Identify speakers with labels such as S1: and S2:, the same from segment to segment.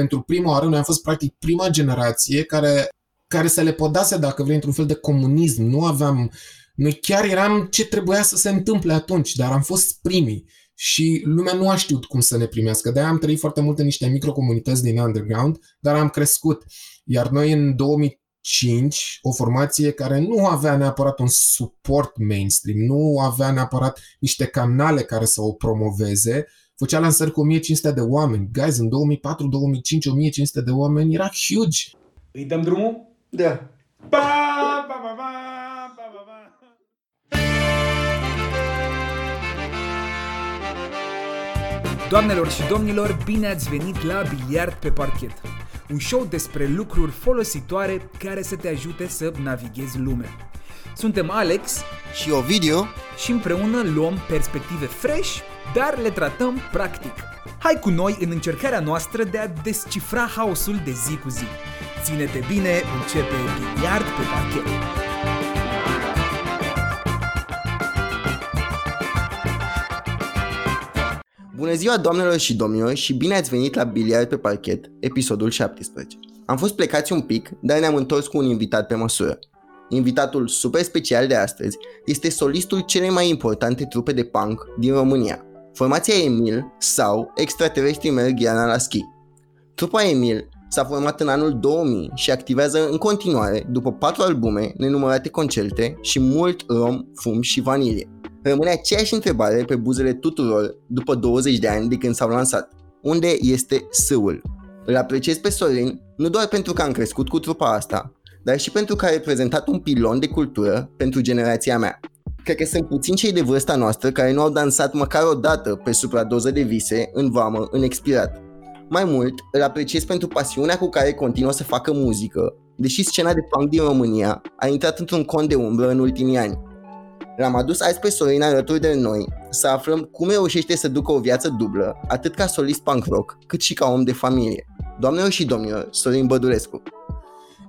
S1: pentru prima oară, noi am fost practic prima generație care, care se le podase, dacă vrei, într-un fel de comunism. Nu aveam... Noi chiar eram ce trebuia să se întâmple atunci, dar am fost primii și lumea nu a știut cum să ne primească. De-aia am trăit foarte mult în niște microcomunități din underground, dar am crescut. Iar noi în 2005, o formație care nu avea neapărat un suport mainstream, nu avea neapărat niște canale care să o promoveze, făcea lansări cu 1500 de oameni. Guys, în 2004, 2005, 1500 de oameni era huge.
S2: Îi dăm drumul?
S3: Da.
S2: Pa, pa, pa, pa, pa, pa, pa.
S4: Doamnelor și domnilor, bine ați venit la Biliard pe parchet. Un show despre lucruri folositoare care să te ajute să navighezi lumea. Suntem Alex
S3: Și Ovidiu?
S4: și împreună luăm perspective fresh, dar le tratăm practic. Hai cu noi în încercarea noastră de a descifra haosul de zi cu zi. Ține-te bine, începe Biliard pe parchet.
S3: Bună ziua, doamnelor și domnilor, și bine ați venit la Biliard pe parchet, episodul 17. Am fost plecați un pic, dar ne-am întors cu un invitat pe măsură. Invitatul super special de astăzi este solistul celei mai importante trupe de punk din România, formația Emil sau Extraterestri merg iarna la schi. Trupa Emil s-a format în anul 2000 și activează în continuare după patru albume, nenumărate concerte și mult rom, fum și vanilie. Rămâne aceeași întrebare pe buzele tuturor după 20 de ani de când s-au lansat. Unde este sâul? Îl apreciez pe Sorin nu doar pentru că am crescut cu trupa asta, dar și pentru că a reprezentat un pilon de cultură pentru generația mea. Cred că sunt puțini cei de vârsta noastră care nu au dansat măcar o dată pe supradoză de vise, în vamă, în expirat. Mai mult, îl apreciez pentru pasiunea cu care continuă să facă muzică, deși scena de punk din România a intrat într-un cont de umbră în ultimii ani. L-am adus azi pe Sorin alături de noi să aflăm cum reușește să ducă o viață dublă, atât ca solist punk rock, cât și ca om de familie. Doamnelor și domnilor, Sorin Bădulescu.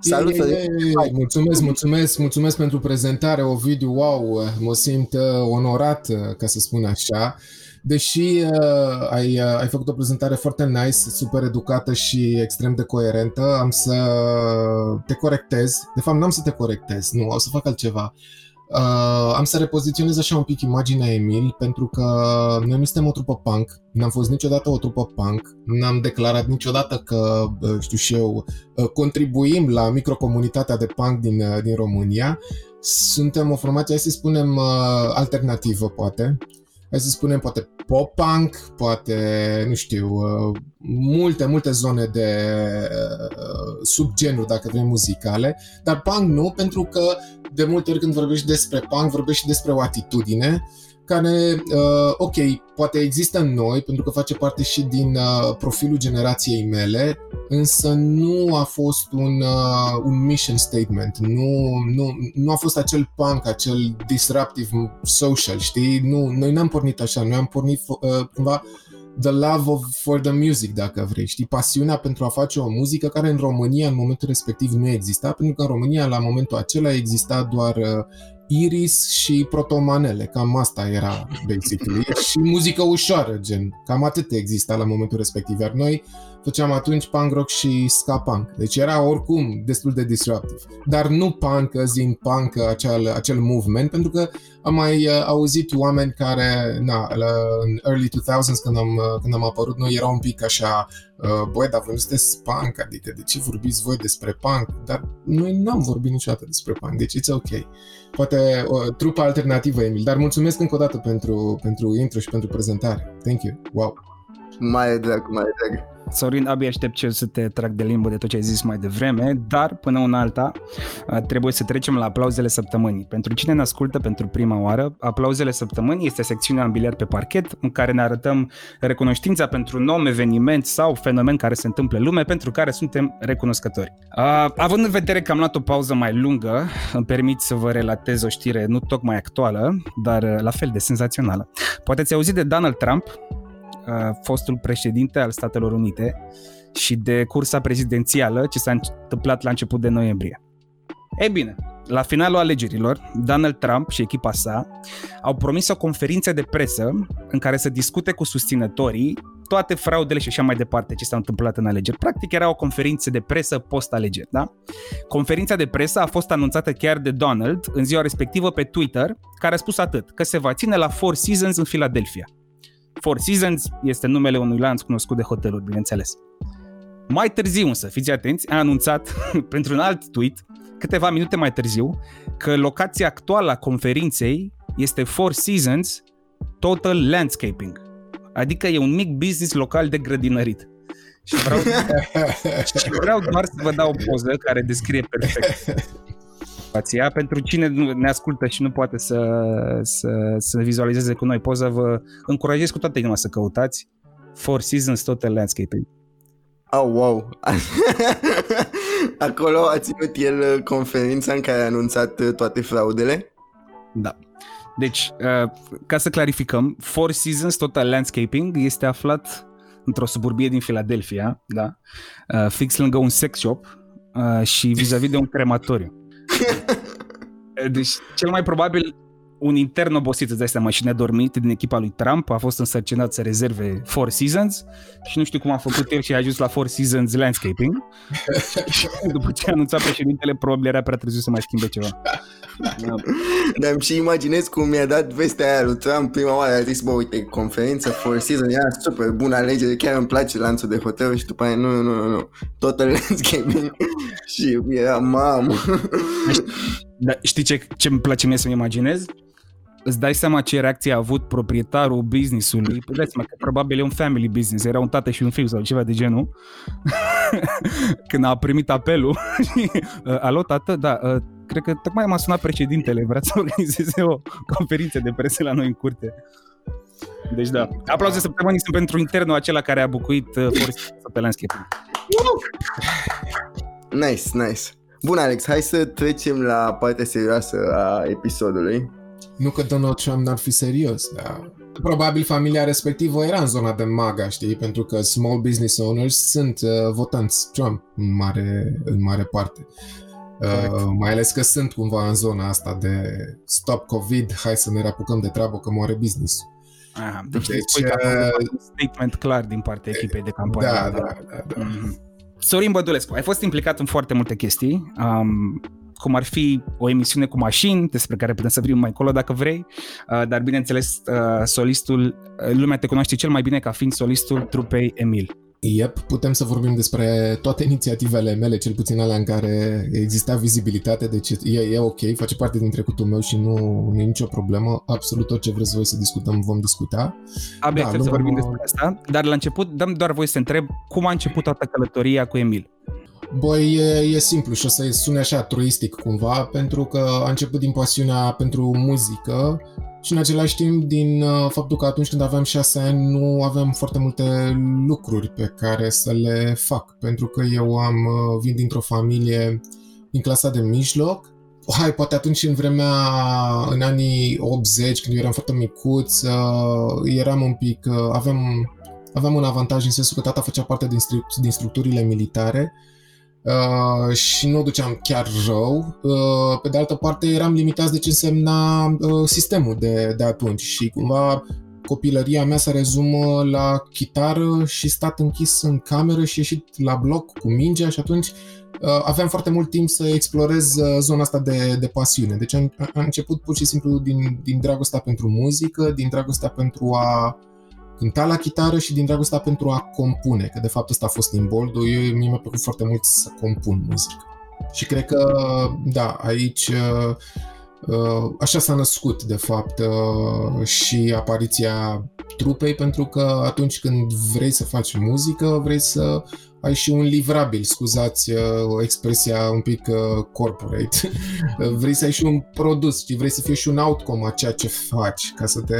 S3: Salut,
S1: Ei,
S3: Sorin!
S1: ei, ei, Mulțumesc, mulțumesc, mulțumesc pentru prezentare, Ovidiu, wow, mă simt uh, onorat, uh, ca să spun așa. Deși uh, ai, uh, ai făcut o prezentare foarte nice, super educată și extrem de coerentă, am să te corectez. De fapt, n-am să te corectez, nu, o să fac altceva. Uh, am să repoziționez așa un pic imaginea Emil, pentru că noi nu suntem o trupă punk, n-am fost niciodată o trupă punk, n-am declarat niciodată că, uh, știu și eu, uh, contribuim la microcomunitatea de punk din, uh, din România. Suntem o formație, hai să spunem, uh, alternativă, poate. Hai să spunem, poate pop-punk, poate, nu știu, uh, multe, multe zone de uh, subgenuri, dacă vrem, muzicale, dar punk nu, pentru că de multe ori când vorbești despre punk, vorbești și despre o atitudine care, uh, ok, poate există în noi, pentru că face parte și din uh, profilul generației mele, însă nu a fost un, uh, un mission statement, nu, nu, nu a fost acel punk, acel disruptive social, știi? Nu, noi n-am pornit așa, noi am pornit uh, cumva the love of, for the music, dacă vrei, știi? Pasiunea pentru a face o muzică care în România în momentul respectiv nu exista, pentru că în România la momentul acela exista doar uh, Iris și protomanele, cam asta era, basically, și muzică ușoară, gen, cam atât exista la momentul respectiv, iar noi făceam atunci punk rock și ska punk, deci era oricum destul de disruptive, dar nu punk, zi punk, acel, acel movement, pentru că am mai uh, auzit oameni care, na, la, în early 2000s când am, uh, când am apărut noi, erau un pic așa, uh, băi, dar voi nu sunteți punk, adică de ce vorbiți voi despre punk? Dar noi n-am vorbit niciodată despre punk, deci it's ok. Poate o trupă alternativă, Emil, dar mulțumesc încă o dată pentru, pentru intro și pentru prezentare. Thank you. Wow.
S3: Mare drag, mare drag.
S5: Sorin, abia aștept ce să te trag de limbă de tot ce ai zis mai devreme, dar până una alta uh, trebuie să trecem la aplauzele săptămânii. Pentru cine ne ascultă pentru prima oară, aplauzele săptămânii este secțiunea în biliard pe parchet în care ne arătăm recunoștința pentru un om, eveniment sau fenomen care se întâmplă în lume pentru care suntem recunoscători. Uh, având în vedere că am luat o pauză mai lungă, îmi permit să vă relatez o știre nu tocmai actuală, dar uh, la fel de senzațională. Poate ți-ai auzit de Donald Trump, uh, fostul președinte al Statelor Unite și de cursa prezidențială ce s-a întâmplat la început de noiembrie. Ei bine, La finalul alegerilor, Donald Trump și echipa sa au promis o conferință de presă în care să discute cu susținătorii toate fraudele și așa mai departe ce s-au întâmplat în alegeri. Practic era o conferință de presă post-alegeri, da? Conferința de presă a fost anunțată chiar de Donald în ziua respectivă pe Twitter, care a spus atât, că se va ține la Four Seasons în Philadelphia. Four Seasons este numele unui lanț cunoscut de hoteluri, bineînțeles. Mai târziu însă, fiți atenți, a anunțat pentru un alt tweet, câteva minute mai târziu, că locația actuală a conferinței este Four Seasons Total Landscaping. Adică e un mic business local de grădinărit. Și vreau, și vreau doar să vă dau o poză care descrie perfect situația. Pentru cine ne ascultă și nu poate să, să, să vizualizeze cu noi poza, vă încurajez cu toată inima să căutați Four Seasons Total Landscaping.
S3: Oh, wow! Acolo a ținut el conferința în care a anunțat toate fraudele?
S5: Da. Deci, uh, ca să clarificăm, Four Seasons Total Landscaping este aflat într-o suburbie din Philadelphia, da? Uh, fix lângă un sex shop uh, și vis-a-vis de un crematoriu. Deci, cel mai probabil, un intern obosit, îți dai seama, și nedormit din echipa lui Trump a fost însărcinat să rezerve Four Seasons și nu știu cum a făcut el și a ajuns la Four Seasons Landscaping. După ce a anunțat președintele, probabil era prea târziu să mai schimbe ceva.
S3: Dar și imaginez cum mi-a dat vestea aia lui Trump prima oară, a zis, bă, uite, conferință Four Seasons, era super bună alegere, chiar îmi place lanțul de hotel și după aia, nu, nu, nu, nu, total landscaping și era, mamă.
S5: Dar știi ce, ce îmi place mie să-mi imaginez? Îți dai seama ce reacție a avut proprietarul business-ului, îți dai seama că probabil e un family business, era un tată și un fiu sau ceva de genul, când a primit apelul, alo tată, da, cred că tocmai m-a sunat președintele, vrea să organizeze o conferință de presă la noi în curte. Deci da, aplauze săptămânii sunt pentru internul acela care a bucuit uh, Forest pe landscape.
S3: Nice, nice. Bun, Alex, hai să trecem la partea serioasă a episodului.
S1: Nu că Donald Trump n-ar fi serios, dar probabil familia respectivă era în zona de MAGA, știi? Pentru că small business owners sunt uh, votanți Trump în mare, în mare parte. Uh, mai ales că sunt cumva în zona asta de stop COVID, hai să ne reapucăm de treabă că moare business.
S5: Aha, deci, deci uh, un statement clar din partea echipei de campanie.
S1: Da, da, da. da. Mm-hmm.
S5: Sorin Bădulescu, ai fost implicat în foarte multe chestii. Um, cum ar fi o emisiune cu mașini, despre care putem să vorbim mai încolo dacă vrei, uh, dar bineînțeles uh, solistul, uh, lumea te cunoaște cel mai bine ca fiind solistul trupei Emil.
S1: Yep, putem să vorbim despre toate inițiativele mele, cel puțin alea în care exista vizibilitate, deci e, e ok, face parte din trecutul meu și nu, nu e nicio problemă. Absolut orice vreți voi să discutăm, vom discuta.
S5: Abia da, să vorbim despre asta, dar la început dăm doar voi să întreb cum a început toată călătoria cu Emil.
S1: Băi, e, e simplu și o să sune așa truistic cumva, pentru că a început din pasiunea pentru muzică și în același timp din uh, faptul că atunci când aveam șase ani nu aveam foarte multe lucruri pe care să le fac, pentru că eu am uh, vin dintr-o familie din clasa de mijloc. Hai, poate atunci în vremea, în anii 80, când eu eram foarte micuț, uh, eram un pic, aveam, aveam un avantaj în sensul că tata făcea parte din, din structurile militare Uh, și nu o duceam chiar rău. Uh, pe de altă parte, eram limitați de ce însemna uh, sistemul de, de atunci și cumva copilăria mea se rezumă la chitară și stat închis în cameră și ieșit la bloc cu mingea și atunci uh, aveam foarte mult timp să explorez uh, zona asta de, de pasiune. Deci am, am început pur și simplu din, din dragostea pentru muzică, din dragostea pentru a cânta la chitară și din dragostea pentru a compune, că de fapt ăsta a fost imboldul. Eu, mie mi-a plăcut foarte mult să compun muzică. Și cred că, da, aici uh, uh, așa s-a născut, de fapt, uh, și apariția trupei, pentru că atunci când vrei să faci muzică, vrei să ai și un livrabil, scuzați o expresia un pic corporate. vrei să ai și un produs și vrei să fie și un outcome a ceea ce faci, ca să te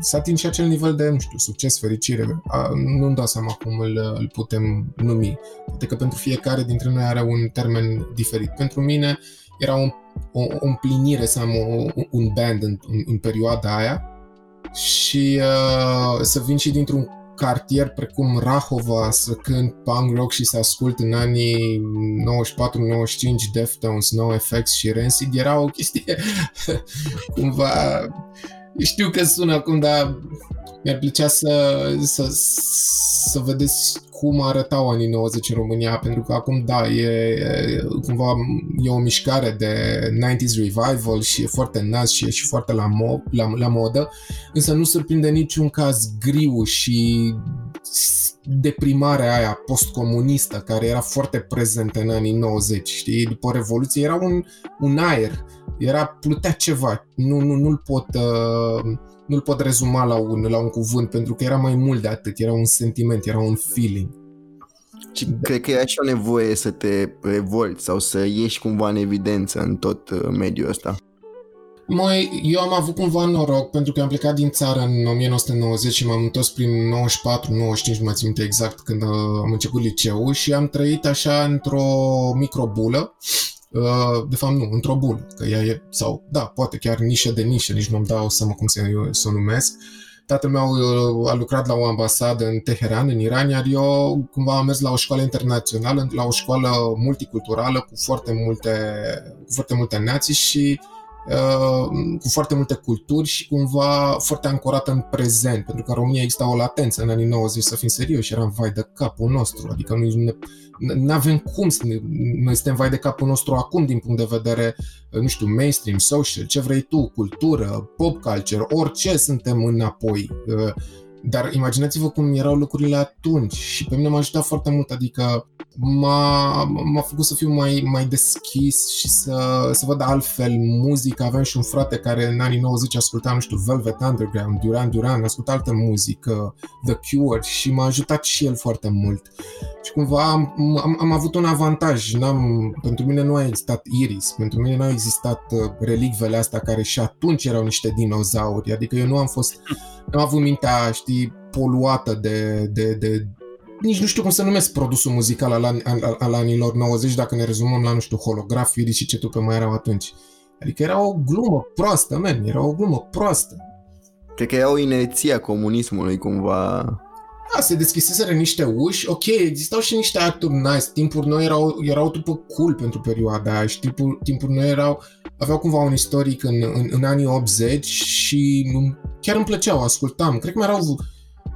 S1: să atingi și acel nivel de, nu știu, succes, fericire. Nu-mi dau seama cum îl, îl putem numi. Poate că pentru fiecare dintre noi are un termen diferit. Pentru mine era o, o, o împlinire să am o, un band în, în, în perioada aia și uh, să vin și dintr-un cartier precum Rahova să cânt punk rock și să ascult în anii 94-95 Deftones, NoFX și Rancid era o chestie cumva... Știu că sună acum, dar mi-ar plăcea să, să, să vedeți cum arătau anii 90 în România, pentru că acum, da, e, e cumva e o mișcare de 90s revival și e foarte nas și e și foarte la, mo- la, la modă, însă nu surprinde niciun caz griu și deprimarea aia postcomunistă care era foarte prezentă în anii 90, știi? După Revoluție era un, un aer, era plutea ceva, nu, nu, nu-l pot... Uh, nu-l pot rezuma la un, la un cuvânt, pentru că era mai mult de atât, era un sentiment, era un feeling.
S3: Și da. cred că e așa o nevoie să te revolți sau să ieși cumva în evidență în tot uh, mediul ăsta.
S1: Mai, eu am avut cumva noroc pentru că am plecat din țară în 1990 și m-am întors prin 94-95, nu mai țin exact când uh, am început liceul și am trăit așa într-o microbulă Uh, de fapt nu, într-o bulă, că ea e, sau da, poate chiar nișă de nișă, nici nu-mi dau seama cum să, să o numesc. Tatăl meu uh, a lucrat la o ambasadă în Teheran, în Iran, iar eu cumva am mers la o școală internațională, la o școală multiculturală cu foarte multe, cu foarte multe nații și uh, cu foarte multe culturi și cumva foarte ancorată în prezent, pentru că în România exista o latență în anii 90, să fim serioși, eram vai de capul nostru, adică nu ne, nu avem cum să ne, noi suntem vai de capul nostru acum din punct de vedere, nu știu, mainstream, social, ce vrei tu, cultură, pop culture, orice suntem înapoi. Dar imaginați-vă cum erau lucrurile atunci și pe mine m-a ajutat foarte mult, adică m-a, m-a făcut să fiu mai, mai deschis și să, să văd altfel muzică. Aveam și un frate care în anii 90 asculta, nu știu, Velvet Underground, Duran Duran, asculta altă muzică, The Cure și m-a ajutat și el foarte mult. Și cumva am, am, am avut un avantaj. N-am, pentru mine nu a existat Iris, pentru mine nu au existat uh, relicvele astea care și atunci erau niște dinozauri. Adică eu nu am fost, nu am avut mintea, știi, poluată de, de, de nici nu știu cum să numesc produsul muzical al, al, al, al anilor 90 dacă ne rezumăm la, nu știu, holograf, Iris și ce tu pe mai erau atunci. Adică era o glumă proastă, man, era o glumă proastă.
S3: Cred că era o inerție a comunismului cumva
S1: da, se deschiseseră niște uși, ok, existau și niște acturi nice, timpuri noi erau, erau după cool pentru perioada aia și timpuri, timpuri noi erau, aveau cumva un istoric în, în, în anii 80 și chiar îmi plăceau, ascultam, cred că mai erau,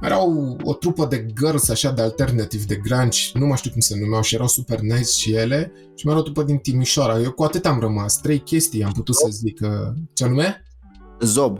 S1: erau o trupă de girls așa de alternativ, de grunge, nu mai știu cum se numeau și erau super nice și ele și mai erau o trupă din Timișoara, eu cu atât am rămas, trei chestii am putut să zic, ce anume?
S3: Zob.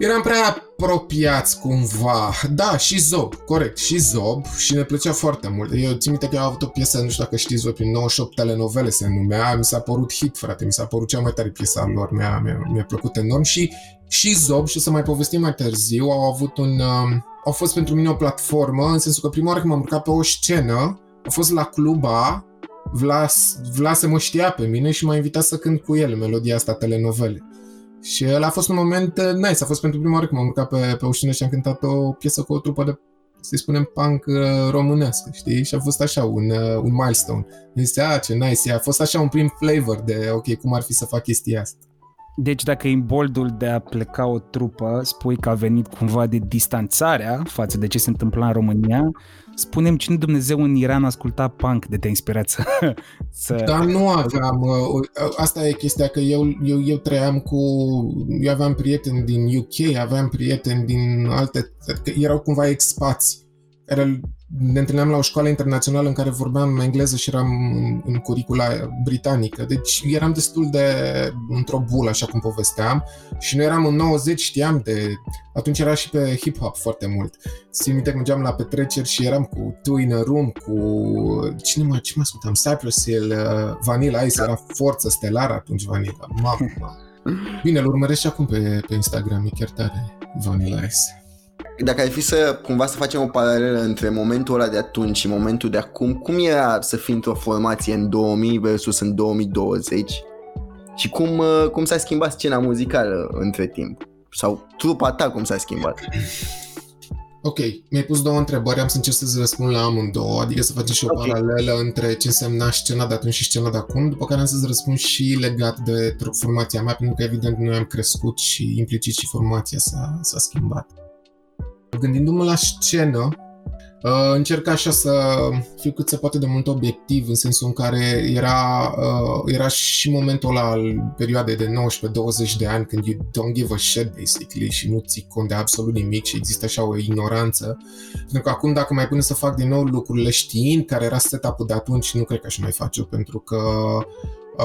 S1: Eram prea apropiați cumva. Da, și Zob, corect, și Zob și ne plăcea foarte mult. Eu țin minte că eu am avut o piesă, nu știu dacă știți voi, prin 98 telenovele se numea, mi s-a părut hit, frate, mi s-a părut cea mai tare piesa lor, mi-a, mi-a, mi-a plăcut enorm și și Zob, și o să mai povestim mai târziu, au avut un... Uh, au fost pentru mine o platformă, în sensul că prima oară când m-am urcat pe o scenă, a fost la cluba, Vlas, Vlas mă știa pe mine și m-a invitat să cânt cu el melodia asta telenovele. Și ăla a fost un moment uh, nice, a fost pentru prima oară când m-am urcat pe, pe o scenă și am cântat o piesă cu o trupă de să-i spunem punk uh, românească, știi? Și a fost așa un, uh, un milestone. Mi zicea, a, ce nice, a fost așa un prim flavor de, ok, cum ar fi să fac chestia asta.
S5: Deci dacă e boldul de a pleca o trupă, spui că a venit cumva de distanțarea față de ce se întâmpla în România, spunem cine Dumnezeu în Iran asculta punk de te inspirat să...
S1: să... Dar nu aveam, asta e chestia că eu, eu, eu trăiam cu, eu aveam prieteni din UK, aveam prieteni din alte, adică erau cumva expați. care ne întâlneam la o școală internațională în care vorbeam engleză și eram în curicula britanică. Deci eram destul de într-o bulă, așa cum povesteam. Și noi eram în 90, știam de... Atunci era și pe hip-hop foarte mult. Țin minte că mergeam la petreceri și eram cu Two in a Room, cu... Cine mai, ce mai ascultam? Cypress Hill, uh, Vanilla Ice, era forță stelară atunci Vanilla. Mamă, mamă. Bine, îl urmăresc și acum pe, pe Instagram, e chiar tare Vanilla Ice
S3: dacă ar fi să cumva să facem o paralelă între momentul ăla de atunci și momentul de acum, cum era să fii într-o formație în 2000 versus în 2020 și cum, uh, cum s-a schimbat scena muzicală între timp? Sau trupa ta cum s-a schimbat?
S1: Ok, mi-ai pus două întrebări, am să încerc să răspund la amândouă, adică să facem și o okay. paralelă între ce însemna scena de atunci și scena de acum, după care am să-ți răspund și legat de formația mea, pentru că evident noi am crescut și implicit și formația s-a, s-a schimbat. Gândindu-mă la scenă, uh, încerc așa să fiu cât se poate de mult obiectiv, în sensul în care era, uh, era și momentul ăla al perioadei de 19-20 de ani, când you don't give a shit, basically, și nu ții cont de absolut nimic și există așa o ignoranță. Pentru că acum, dacă mai pune să fac din nou lucrurile știind care era setup-ul de atunci, nu cred că aș mai face pentru că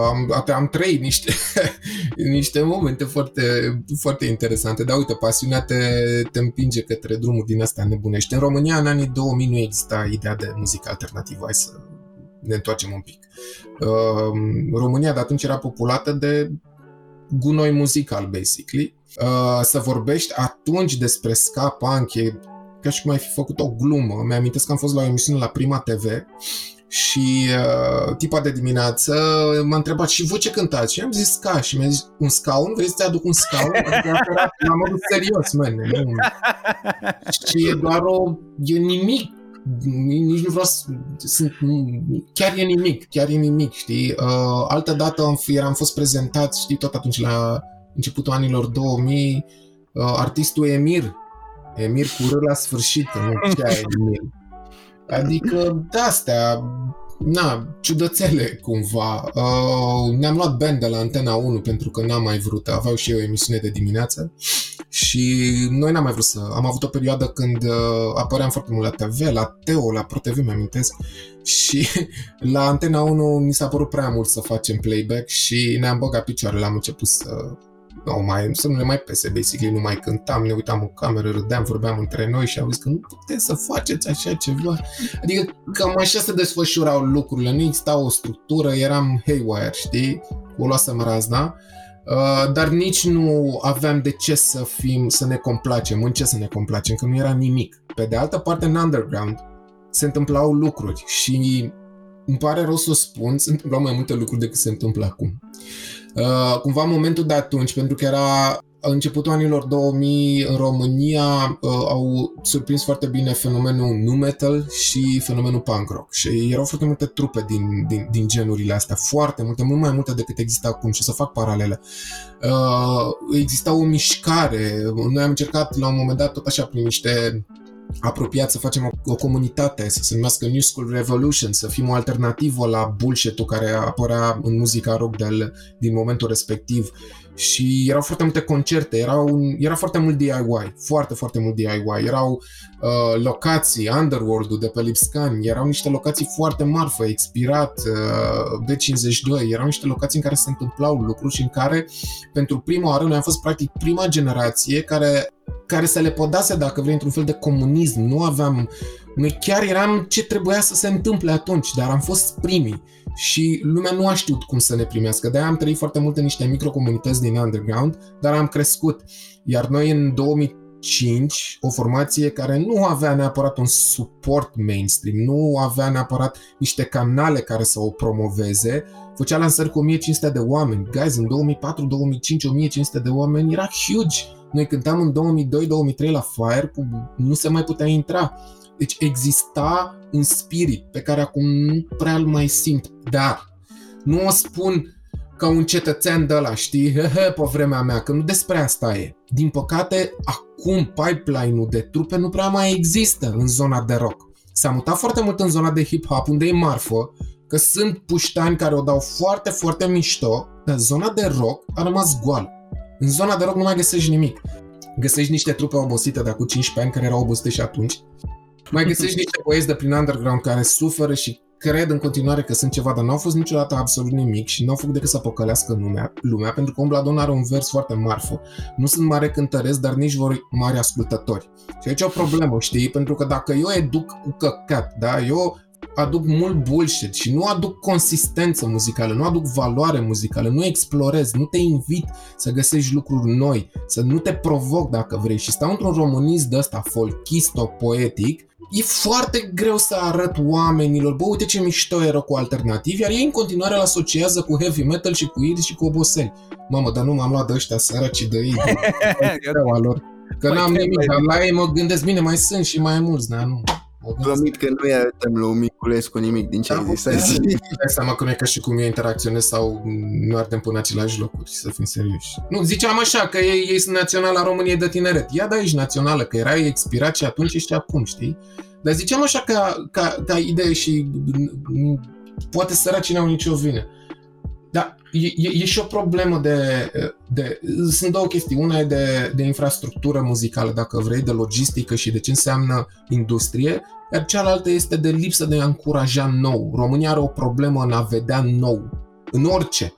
S1: am, am trăit niște, niște momente foarte, foarte interesante, dar uite, pasiunea te, te împinge către drumuri din astea nebunești. În România, în anii 2000, nu exista ideea de muzică alternativă, hai să ne întoarcem un pic. Uh, România de atunci era populată de gunoi muzical, basically. Uh, să vorbești atunci despre ska punk e ca și cum ai fi făcut o glumă. Mi-amintesc că am fost la o emisiune la Prima TV și uh, tipa de dimineață m-a întrebat și voi ce cântați? Și am zis ska și mi-a zis un scaun? Vrei să-ți aduc un scaun? Adică am avut serios, man. Nu. Și e doar o... e nimic nici nu vreau să... Sunt, chiar e nimic, chiar e nimic, știi? Uh, altă dată am, fi, am fost prezentat, știi, tot atunci la începutul anilor 2000, uh, artistul Emir, Emir cu la sfârșit, nu ce ai Emir. Adică de-astea, na, ciudățele cumva. Uh, ne-am luat band de la Antena 1 pentru că n-am mai vrut, aveau și eu o emisiune de dimineață. Și noi n-am mai vrut să... Am avut o perioadă când uh, apăream foarte mult la TV, la Teo, la ProTV, mi-amintesc, și la Antena 1 mi s-a părut prea mult să facem playback și ne-am băgat picioarele, am început să nu mai, să nu le mai pese, basically, nu mai cântam, ne uitam în cameră, râdeam, vorbeam între noi și au zis că nu puteți să faceți așa ceva. Adică cam așa se desfășurau lucrurile, nu exista o structură, eram haywire, știi? O luasem razna. Uh, dar nici nu aveam de ce să fim, să ne complacem, în ce să ne complacem, că nu era nimic. Pe de altă parte, în underground se întâmplau lucruri și îmi pare rău să o spun, se întâmplau mai multe lucruri decât se întâmplă acum. Uh, cumva momentul de atunci, pentru că era începutul anilor 2000 în România uh, au surprins foarte bine fenomenul nu metal și fenomenul punk rock și erau foarte multe trupe din, din, din genurile astea, foarte multe, mult mai multe decât există acum și să fac paralele. Uh, exista o mișcare, noi am încercat la un moment dat tot așa prin niște apropiat să facem o, o comunitate, să se numească New School Revolution, să fim o alternativă la bullshit-ul care apărea în muzica rock de, din momentul respectiv. Și erau foarte multe concerte, era, un, era foarte mult DIY, foarte, foarte mult DIY. Erau uh, locații, Underworld-ul de pe Lipscan, erau niște locații foarte marfă, expirat, uh, de 52, erau niște locații în care se întâmplau lucruri și în care, pentru prima oară, noi am fost practic prima generație care care se le podase, dacă vrei, într-un fel de comunism. Nu aveam... Noi chiar eram ce trebuia să se întâmple atunci, dar am fost primii și lumea nu a știut cum să ne primească. De-aia am trăit foarte mult în niște microcomunități din underground, dar am crescut. Iar noi în 2005, o formație care nu avea neapărat un suport mainstream, nu avea neapărat niște canale care să o promoveze, făcea lansări cu 1500 de oameni. Guys, în 2004, 2005, 1500 de oameni era huge noi cântam în 2002-2003 la Fire, cu nu se mai putea intra. Deci exista un spirit pe care acum nu prea îl mai simt, dar nu o spun ca un cetățean de la, știi, pe vremea mea, că nu despre asta e. Din păcate, acum pipeline-ul de trupe nu prea mai există în zona de rock. S-a mutat foarte mult în zona de hip-hop, unde e marfă, că sunt puștani care o dau foarte, foarte mișto, dar zona de rock a rămas goală. În zona de rock nu mai găsești nimic. Găsești niște trupe obosite de acum 15 ani care erau obosite și atunci. Mai găsești niște băieți de prin underground care suferă și cred în continuare că sunt ceva, dar n-au fost niciodată absolut nimic și n-au făcut decât să păcălească lumea, lumea pentru că Ombladon are un vers foarte marfă. Nu sunt mare cântăresc, dar nici vor mari ascultători. Și aici e o problemă, știi? Pentru că dacă eu educ cu căcat, da? Eu aduc mult bullshit și nu aduc consistență muzicală, nu aduc valoare muzicală, nu explorez, nu te invit să găsești lucruri noi, să nu te provoc dacă vrei și stau într-un românist de ăsta folchisto-poetic, e foarte greu să arăt oamenilor, bă, uite ce mișto e cu alternativ, iar ei în continuare îl asociază cu heavy metal și cu iri și cu oboseli. Mamă, dar nu m-am luat de ăștia săraci de ei, de lor. Că n-am nimic, dar la ei mă gândesc, bine, mai sunt și mai mulți, dar nu.
S3: Promit că nu-i arătăm lui Miculescu nimic din ce
S1: Da,
S3: ai zis
S1: da,
S3: azi.
S1: Dai seama că nu e ca și cum eu interacționez sau nu ardem până același locuri, să fim serioși. Nu, ziceam așa, că ei, ei sunt naționala României de tineret. Ia da, ești națională, că era expirat și atunci și acum, știi? Dar ziceam așa ca, ca, ca idee și m, poate săracii n-au nicio vină. Dar e, e, e și o problemă de, de... Sunt două chestii. Una e de, de infrastructură muzicală, dacă vrei, de logistică și de ce înseamnă industrie, iar cealaltă este de lipsă de a încuraja nou. România are o problemă în a vedea nou, în orice,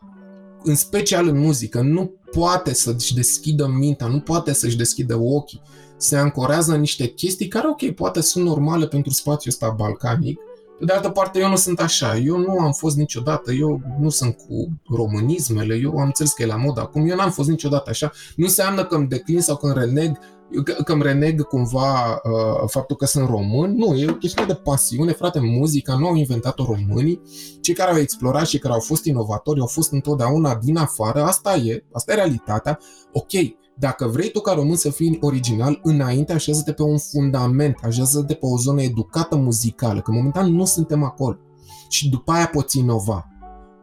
S1: în special în muzică. Nu poate să-și deschidă mintea, nu poate să-și deschidă ochii. Se ancorează în niște chestii care, ok, poate sunt normale pentru spațiul ăsta balcanic, pe de altă parte, eu nu sunt așa. Eu nu am fost niciodată, eu nu sunt cu românismele, eu am înțeles că e la mod acum, eu n-am fost niciodată așa. Nu înseamnă că îmi declin sau că îmi reneg, că, că îmi reneg cumva uh, faptul că sunt român. Nu, e o chestiune de pasiune, frate, muzica nu au inventat-o românii. Cei care au explorat și care au fost inovatori au fost întotdeauna din afară, asta e, asta e realitatea. Ok, dacă vrei tu ca român să fii original, înainte așează-te pe un fundament, așează-te pe o zonă educată muzicală, că momentan nu suntem acolo. Și după aia poți inova.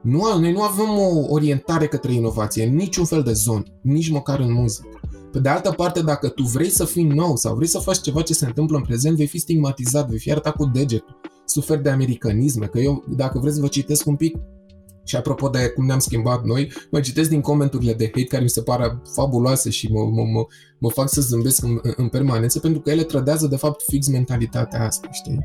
S1: Nu, noi nu avem o orientare către inovație, în niciun fel de zonă, nici măcar în muzică. Pe de altă parte, dacă tu vrei să fii nou sau vrei să faci ceva ce se întâmplă în prezent, vei fi stigmatizat, vei fi arătat cu degetul. Suferi de americanisme, că eu, dacă vreți să vă citesc un pic, și apropo de cum ne-am schimbat noi, mă citesc din comenturile de hate care mi se pare fabuloase și mă, mă, mă, mă fac să zâmbesc în, în permanență pentru că ele trădează de fapt fix mentalitatea asta, știi?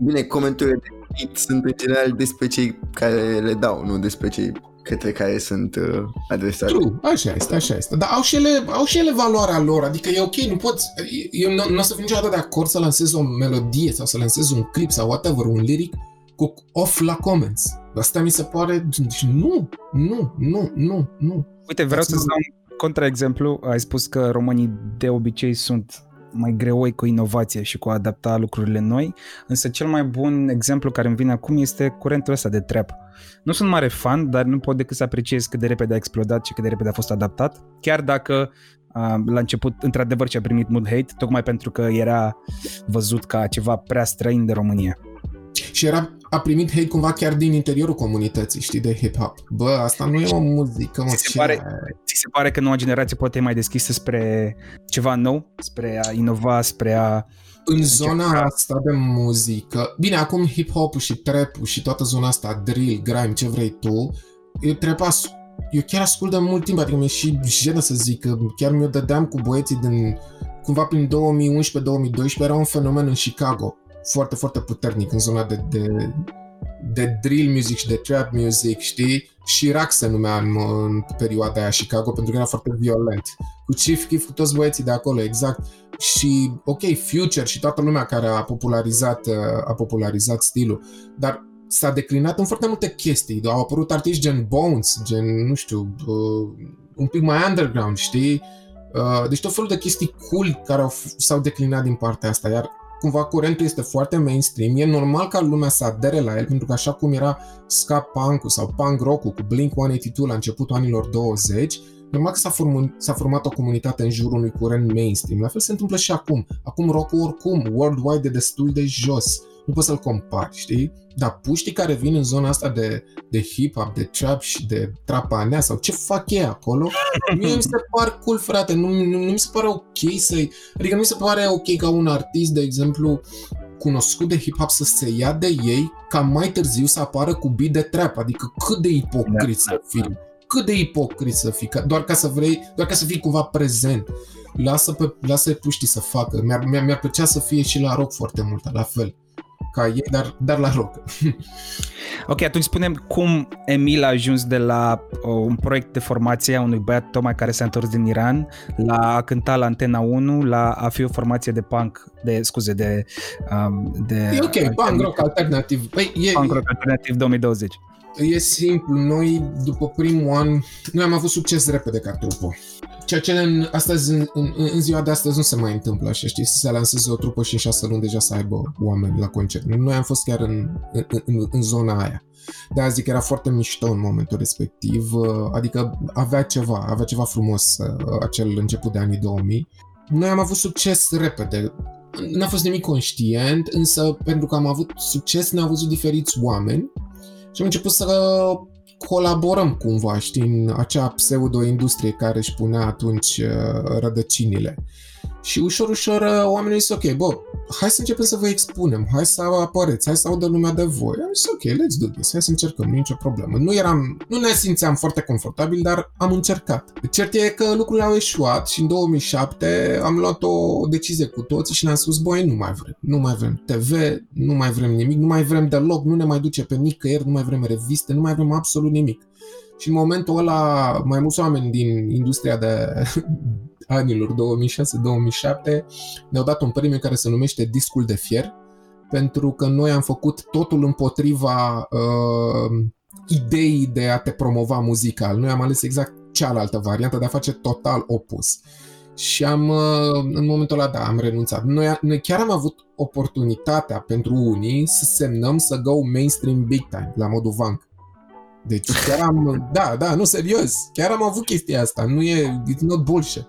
S3: Bine, comenturile de hate sunt în general despre cei care le dau, nu despre cei către care sunt uh, adresate.
S1: True, așa este, așa este. Dar au și ele, au și ele valoarea lor, adică e ok, nu poți, eu nu, nu o să fiu niciodată de acord să lansez o melodie sau să lansez un clip sau whatever, un lyric cu off la comments. Asta mi se pare, deci nu, nu, nu, nu, nu.
S5: Uite, vreau să-ți dau un contraexemplu. Ai spus că românii de obicei sunt mai greoi cu inovație și cu a adapta lucrurile noi, însă cel mai bun exemplu care îmi vine acum este curentul ăsta de trap. Nu sunt mare fan, dar nu pot decât să apreciez cât de repede a explodat și cât de repede a fost adaptat, chiar dacă uh, la început într-adevăr și-a primit mult hate, tocmai pentru că era văzut ca ceva prea străin de România.
S1: Și era, a primit hate cumva chiar din interiorul comunității, știi, de hip-hop. Bă, asta nu e o muzică, mă,
S5: Ți se
S1: ce
S5: pare-
S1: ai?
S5: Ți se pare că noua generație poate e mai deschisă spre ceva nou, spre a inova, spre a...
S1: În zona
S5: Încerca-
S1: asta de muzică, bine, acum hip-hop-ul și trap-ul și toată zona asta, drill, grime, ce vrei tu, eu trap as- eu chiar ascult de mult timp, adică mi-e și jenă să zic că chiar mi-o dădeam cu băieții din, cumva prin 2011-2012 era un fenomen în Chicago, foarte, foarte puternic în zona de, de, de drill music și de trap music, știi? Și Rack se numea în, în perioada aia Chicago pentru că era foarte violent. Cu Chief Keef, cu toți băieții de acolo, exact. Și, ok, Future și toată lumea care a popularizat, uh, a popularizat stilul, dar s-a declinat în foarte multe chestii. Au apărut artiști gen Bones, gen, nu știu, uh, un pic mai underground, știi? Uh, deci tot felul de chestii cool care au, f- s-au declinat din partea asta, iar cumva curentul este foarte mainstream, e normal ca lumea să adere la el, pentru că așa cum era ska punk sau punk rock-ul cu Blink-182 la începutul anilor 20, normal că s-a, form- s-a format o comunitate în jurul unui curent mainstream. La fel se întâmplă și acum. Acum rock oricum, worldwide, e destul de jos. Nu poți să-l compari, știi? Dar puștii care vin în zona asta de, de hip-hop, de trap și de trapanea sau ce fac ei acolo, mie mi se par cool, frate. Nu, nu, nu mi se pare ok să Adică nu mi se pare ok ca un artist, de exemplu, cunoscut de hip-hop să se ia de ei ca mai târziu să apară cu beat de trap. Adică cât de ipocrit să fii. Cât de ipocrit să fii, ca- doar ca să vrei, doar ca să fii cumva prezent. Lasă pe, lasă puștii să facă. Mi-ar, mi-ar, mi-ar plăcea să fie și la rock foarte mult, la fel. Ca ei, dar, dar la rock.
S5: Ok, atunci spunem cum Emil a ajuns de la uh, un proiect de formație a unui băiat tocmai care s-a întors din Iran la a cânta la Antena 1, la a fi o formație de punk, de scuze, de... Um, de
S1: E ok, punk rock alternativ. Păi, e,
S5: Punk rock alternativ 2020.
S1: E simplu, noi după primul an, noi am avut succes repede ca trupă. Ceea ce în, astăzi, în, în, în ziua de astăzi nu se mai întâmplă așa, știi, să se lanseze o trupă și în șase luni deja să aibă oameni la concert. Noi am fost chiar în, în, în, în zona aia. De aia zic că era foarte mișto în momentul respectiv, adică avea ceva, avea ceva frumos uh, acel început de anii 2000. Noi am avut succes repede. n-a fost nimic conștient, însă pentru că am avut succes ne-au văzut diferiți oameni și am început să colaborăm cumva, știi, în acea pseudo-industrie care își punea atunci uh, rădăcinile. Și ușor, ușor uh, oamenii zis, ok, bă, hai să începem să vă expunem, hai să apăreți, hai să audă lumea de voi. Am zis, ok, let's do this, hai să încercăm, nu e nicio problemă. Nu eram, nu ne simțeam foarte confortabil, dar am încercat. Cert e că lucrurile au eșuat și în 2007 am luat o decizie cu toții și ne-am spus, băi, nu mai vrem, nu mai vrem TV, nu mai vrem nimic, nu mai vrem deloc, nu ne mai duce pe nicăieri, nu mai vrem reviste, nu mai vrem absolut nimic. Și în momentul ăla, mai mulți oameni din industria de anilor 2006-2007 ne-au dat un premiu care se numește Discul de Fier, pentru că noi am făcut totul împotriva uh, ideii de a te promova muzical. Noi am ales exact cealaltă variantă de a face total opus. Și am, uh, în momentul ăla, da, am renunțat. Noi, noi chiar am avut oportunitatea pentru unii să semnăm să go mainstream big time, la modul Vank. Deci chiar am, da, da, nu serios, chiar am avut chestia asta, nu e, it's not bullshit.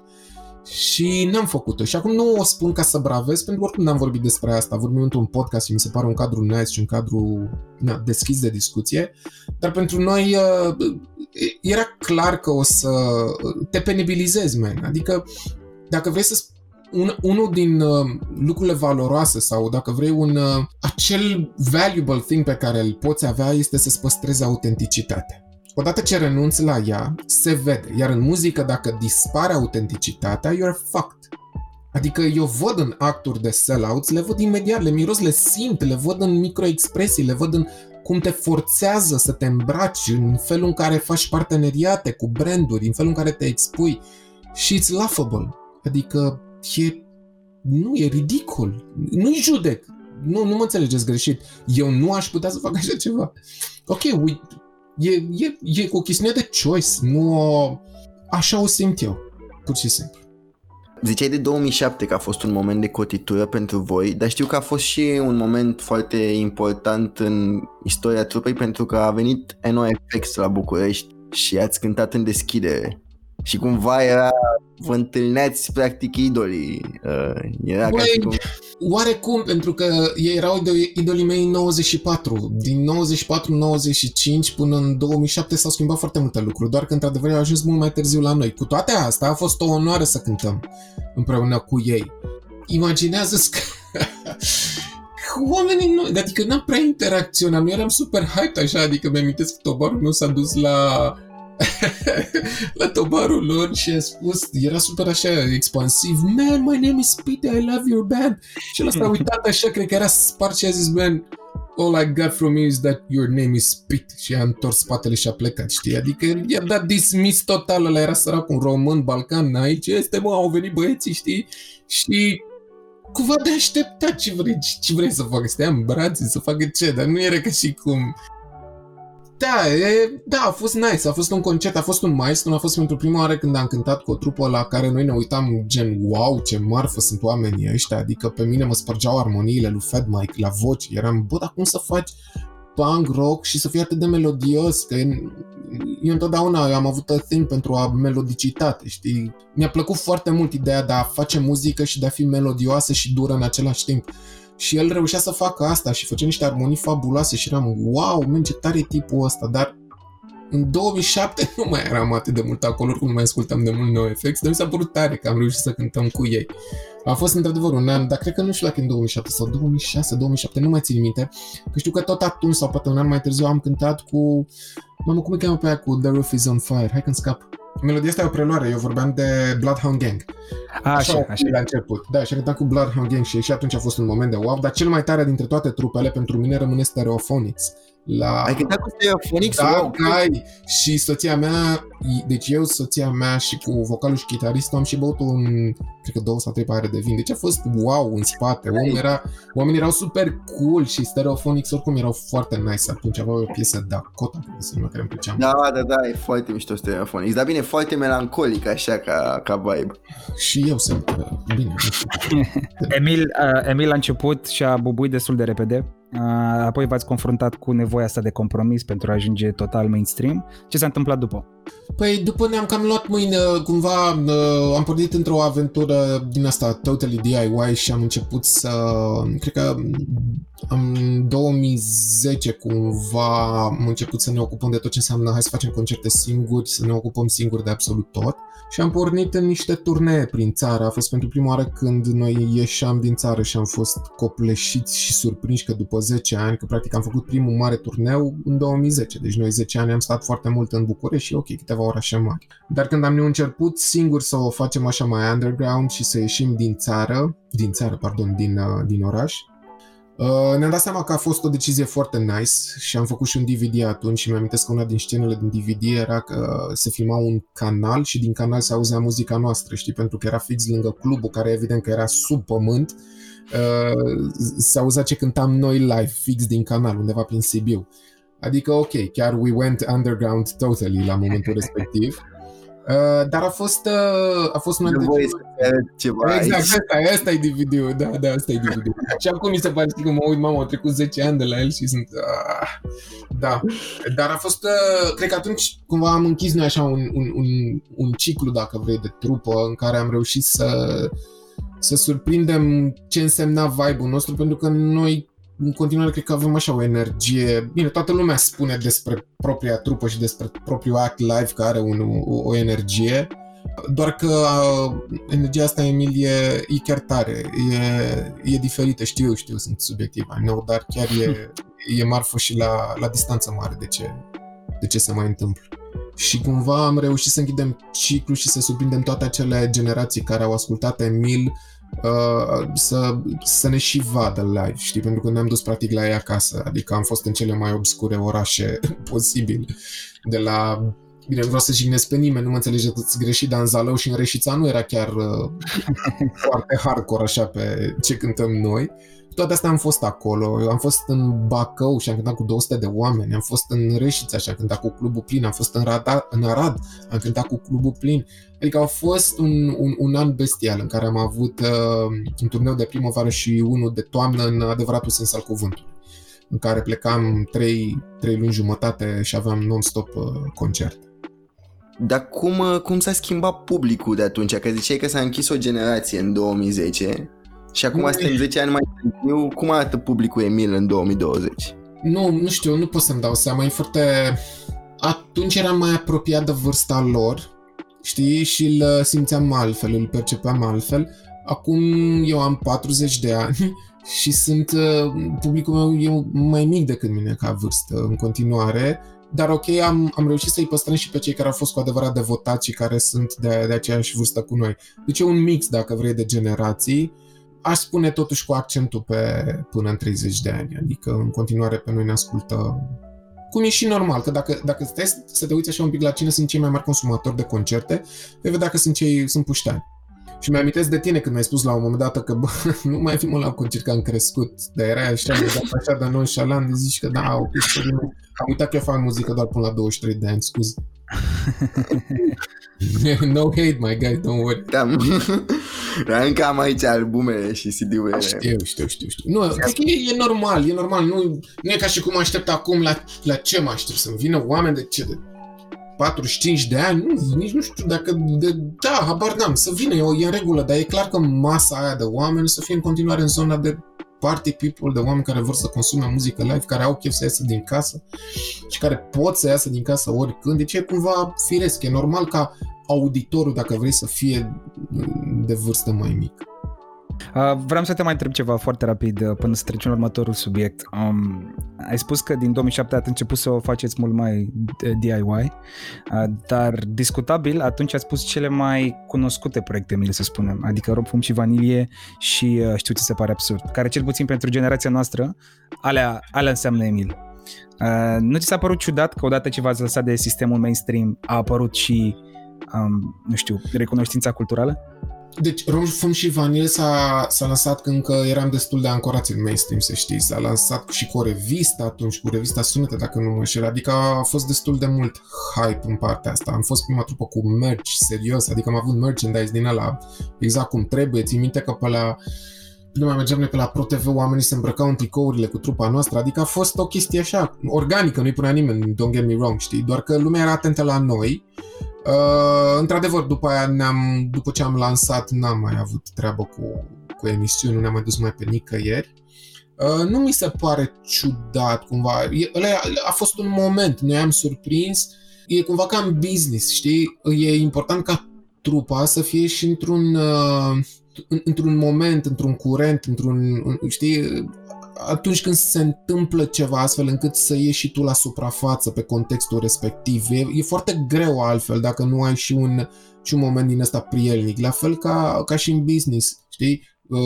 S1: Și n-am făcut-o. Și acum nu o spun ca să bravez, pentru că oricum n-am vorbit despre asta. Vorbim într-un podcast și mi se pare un cadru nice și un cadru na, deschis de discuție. Dar pentru noi uh, era clar că o să te penibilizezi, man. Adică dacă vrei să un, unul din uh, lucrurile valoroase sau dacă vrei un uh, acel valuable thing pe care îl poți avea este să-ți păstrezi autenticitatea. Odată ce renunți la ea, se vede. Iar în muzică, dacă dispare autenticitatea, you're fucked. Adică eu văd în acturi de sellouts, le văd imediat, le miros, le simt, le văd în microexpresii, le văd în cum te forțează să te îmbraci, în felul în care faci parteneriate cu branduri, în felul în care te expui. Și it's laughable. Adică e, nu, e ridicol. Nu-i judec. Nu, nu mă înțelegeți greșit. Eu nu aș putea să fac așa ceva. Ok, we, E, e, e o chestiune de choice, nu o... Așa o simt eu, pur și simplu.
S3: Ziceai de 2007 că a fost un moment de cotitură pentru voi, dar știu că a fost și un moment foarte important în istoria trupei pentru că a venit NoFX la București și ați cântat în deschidere. Și cumva era, vă întâlneați practic idolii. Uh, era
S1: Băi, ca și cum... oarecum, pentru că ei erau idolii mei în 94. Din 94-95 până în 2007 s-au schimbat foarte multe lucruri, doar că într-adevăr au ajuns mult mai târziu la noi. Cu toate astea a fost o onoare să cântăm împreună cu ei. Imaginează-ți că oamenii nu, adică n-am prea interacționat, nu eram super hype așa, adică mi-am că Tobarul nu s-a dus la la tobarul lor și a spus, era super așa expansiv, man, my name is Peter, I love your band. Și el a uitat așa, cred că era spart și a zis, man, all I got from you is that your name is Pete și a întors spatele și a plecat, știi? Adică i-a dat dismiss total, ăla era sărac un român, balcan, aici este, mă, au venit băieții, știi? Și cumva de așteptat ce vrei, ce vrei să facă, să te ia în brațe, să facă ce, dar nu era ca și cum da, e, da, a fost nice, a fost un concert, a fost un milestone, a fost pentru prima oară când am cântat cu o trupă la care noi ne uitam gen, wow, ce marfă sunt oamenii ăștia, adică pe mine mă spărgeau armoniile lui Fed Mike la voce, eram, bă, dar cum să faci punk rock și să fie atât de melodios, că eu întotdeauna am avut a thing pentru a melodicitate, știi? Mi-a plăcut foarte mult ideea de a face muzică și de a fi melodioasă și dură în același timp. Și el reușea să facă asta și făcea niște armonii fabuloase și eram, wow, merge tare tipul ăsta, dar în 2007 nu mai eram atât de mult acolo, oricum nu mai ascultam de mult NoFX, dar mi s-a părut tare că am reușit să cântăm cu ei. A fost într-adevăr un an, dar cred că nu știu dacă în 2007 sau 2006, 2007, nu mai țin minte, că știu că tot atunci sau poate un an mai târziu am cântat cu, mamă, cum e cheamă pe aia cu The Roof is on Fire, hai când scap. Melodia asta e o preluare, eu vorbeam de Bloodhound Gang.
S5: A, așa, așa, așa.
S1: la început. Da, și am cântat cu Bloodhound Gang și, și atunci a fost un moment de wow, dar cel mai tare dintre toate trupele pentru mine rămâne Stereophonics la...
S3: Ai cântat cu Stereophonics?
S1: Da, wow, ai. Și soția mea, deci eu, soția mea și cu vocalul și chitaristul am și băut un, cred că două sau trei pahare de vin. Deci a fost wow în spate. Oamenii, era, oamenii erau super cool și Stereophonics oricum erau foarte nice atunci. Aveau o piesă Dakota, să nu care îmi plăcea.
S3: Da, da, da, e foarte mișto Stereophonics. Dar bine, foarte melancolic așa ca, ca vibe.
S1: Și eu sunt, bine,
S5: Emil, uh, Emil a început și a bubuit destul de repede uh, apoi v-ați confruntat cu nevoia asta de compromis pentru a ajunge total mainstream. Ce s-a întâmplat după?
S1: Păi după ne-am cam luat mâine, cumva uh, am pornit într-o aventură din asta totally DIY și am început să, cred că în 2010 cumva am început să ne ocupăm de tot ce înseamnă hai să facem concerte singuri, să ne ocupăm singuri de absolut tot și am pornit în niște turnee prin țară. A fost pentru prima oară când noi ieșeam din țară și am fost copleșiți și surprinși că după 10 ani, că practic am făcut primul mare turneu în 2010, deci noi 10 ani am stat foarte mult în București și ok, câteva orașe mari. Dar când am început singur să o facem așa mai underground și să ieșim din țară, din țară, pardon, din, uh, din oraș, Uh, ne-am dat seama că a fost o decizie foarte nice și am făcut și un DVD atunci și mi-am că una din scenele din DVD era că se filma un canal și din canal se auzea muzica noastră, știi, pentru că era fix lângă clubul care evident că era sub pământ, uh, se auzea ce cântam noi live fix din canal, undeva prin Sibiu. Adică, ok, chiar we went underground totally la momentul respectiv. Uh, dar a fost, uh, a fost una
S3: dintre... ceva
S1: Exact, asta, asta e DVD-ul, da, da, asta e DVD-ul. și acum mi se pare că mă uit, mamă, au trecut 10 ani de la el și sunt... Uh, da, dar a fost, uh, cred că atunci cumva am închis noi așa un, un, un, un ciclu, dacă vrei, de trupă în care am reușit să să surprindem ce însemna vibe-ul nostru, pentru că noi în continuare cred că avem așa o energie. Bine, toată lumea spune despre propria trupă și despre propriul act live că are un, o, o energie, doar că uh, energia asta, Emil, e, e chiar tare, e, e diferită, știu, știu, sunt subiectiv, I know, dar chiar e, e marfă și la, la distanță mare de ce, de ce se mai întâmplă. Și cumva am reușit să închidem ciclu și să surprindem toate acele generații care au ascultat Emil Uh, să, să ne și vadă live, știi, pentru că ne-am dus practic la ei acasă, adică am fost în cele mai obscure orașe posibil, de la Bine, nu vreau să jignesc pe nimeni, nu mă înțelegeți greșit, dar în Zalău și în Reșița nu era chiar uh, foarte hardcore așa pe ce cântăm noi toate astea am fost acolo. Eu am fost în Bacău și am cântat cu 200 de oameni, am fost în Reșița și am cântat cu clubul plin, am fost în, Rada, în Arad, am cântat cu clubul plin. Adică a fost un, un, un an bestial în care am avut uh, un turneu de primăvară și unul de toamnă în adevăratul sens al cuvântului în care plecam 3, 3 luni jumătate și aveam non-stop uh, concert.
S3: Dar cum, uh, cum s-a schimbat publicul de atunci? Că ziceai că s-a închis o generație în 2010 și acum suntem 10 ani mai târziu, cum arată publicul Emil în 2020?
S1: Nu, nu știu, nu pot să-mi dau seama, e foarte... Atunci eram mai apropiat de vârsta lor, știi, și îl simțeam altfel, îl percepeam altfel. Acum eu am 40 de ani și sunt, publicul meu e mai mic decât mine ca vârstă în continuare, dar ok, am, am reușit să-i păstrăm și pe cei care au fost cu adevărat devotați și care sunt de, de aceeași vârstă cu noi. Deci e un mix, dacă vrei, de generații aș spune totuși cu accentul pe până în 30 de ani, adică în continuare pe noi ne ascultă cum e și normal, că dacă, dacă stai să te uiți așa un pic la cine sunt cei mai mari consumatori de concerte, vei vedea că sunt cei, sunt puștani. Și mi amintesc de tine când mi-ai spus la un moment dat că bă, nu mai fi mult la un concert că am crescut, dar era așa, așa de nonșalant, de zici că da, ok, am uitat că eu fac muzică doar până la 23 de ani, scuze. no hate, my guy, don't worry.
S3: Da, dar încă am aici albumele și CD-urile.
S1: Știu, știu, știu, știu. Nu, cred că e, e normal, e normal. Nu, nu e ca și cum aștept acum la, la ce mă aștept, să-mi vină oameni de ce, de 45 de ani, nu, nici nu știu dacă, de, da, habar n-am, să vină, e, e în regulă, dar e clar că masa aia de oameni să fie în continuare în zona de party people, de oameni care vor să consume muzică live, care au chef să iasă din casă și care pot să iasă din casă oricând. Deci e cumva firesc, e normal ca auditorul, dacă vrei, să fie de vârstă mai mică.
S5: Uh, vreau să te mai întreb ceva foarte rapid uh, până să trecem la următorul subiect. Um, ai spus că din 2007 ați început să o faceți mult mai DIY, uh, dar discutabil atunci ați spus cele mai cunoscute proiecte, mele să spunem, adică Rob Fum și Vanilie și uh, Știu ce se pare absurd, care cel puțin pentru generația noastră, alea, alea înseamnă Emil. Uh, nu ți s-a părut ciudat că odată ce v-ați lăsat de sistemul mainstream a apărut și, um, nu știu, recunoștința culturală?
S1: Deci, Rom, Fum și Vanil s-a, s-a lansat când încă eram destul de ancorați în mainstream, să știți. S-a lansat și cu o revistă atunci, cu revista Sunete, dacă nu mă înșel. Adică a fost destul de mult hype în partea asta. Am fost prima trupă cu merch, serios. Adică am avut merchandise din ăla exact cum trebuie. Țin minte că pe la nu mai mergeam noi pe la ProTV, oamenii se îmbrăcau în tricourile cu trupa noastră, adică a fost o chestie așa, organică, nu-i punea nimeni, don't get me wrong, știi, doar că lumea era atentă la noi. Uh, într-adevăr, după aia ne-am, după ce am lansat, n-am mai avut treabă cu, cu emisiuni, nu ne-am mai dus mai pe nicăieri. Uh, nu mi se pare ciudat cumva, e, ăla a fost un moment, noi am surprins, e cumva ca în business, știi, e important ca trupa să fie și într-un uh, într-un moment, într-un curent, într-un, știi, atunci când se întâmplă ceva astfel încât să ieși și tu la suprafață pe contextul respectiv. E, e foarte greu altfel dacă nu ai și un, și un moment din ăsta prielnic. La fel ca, ca și în business, știi? Uh,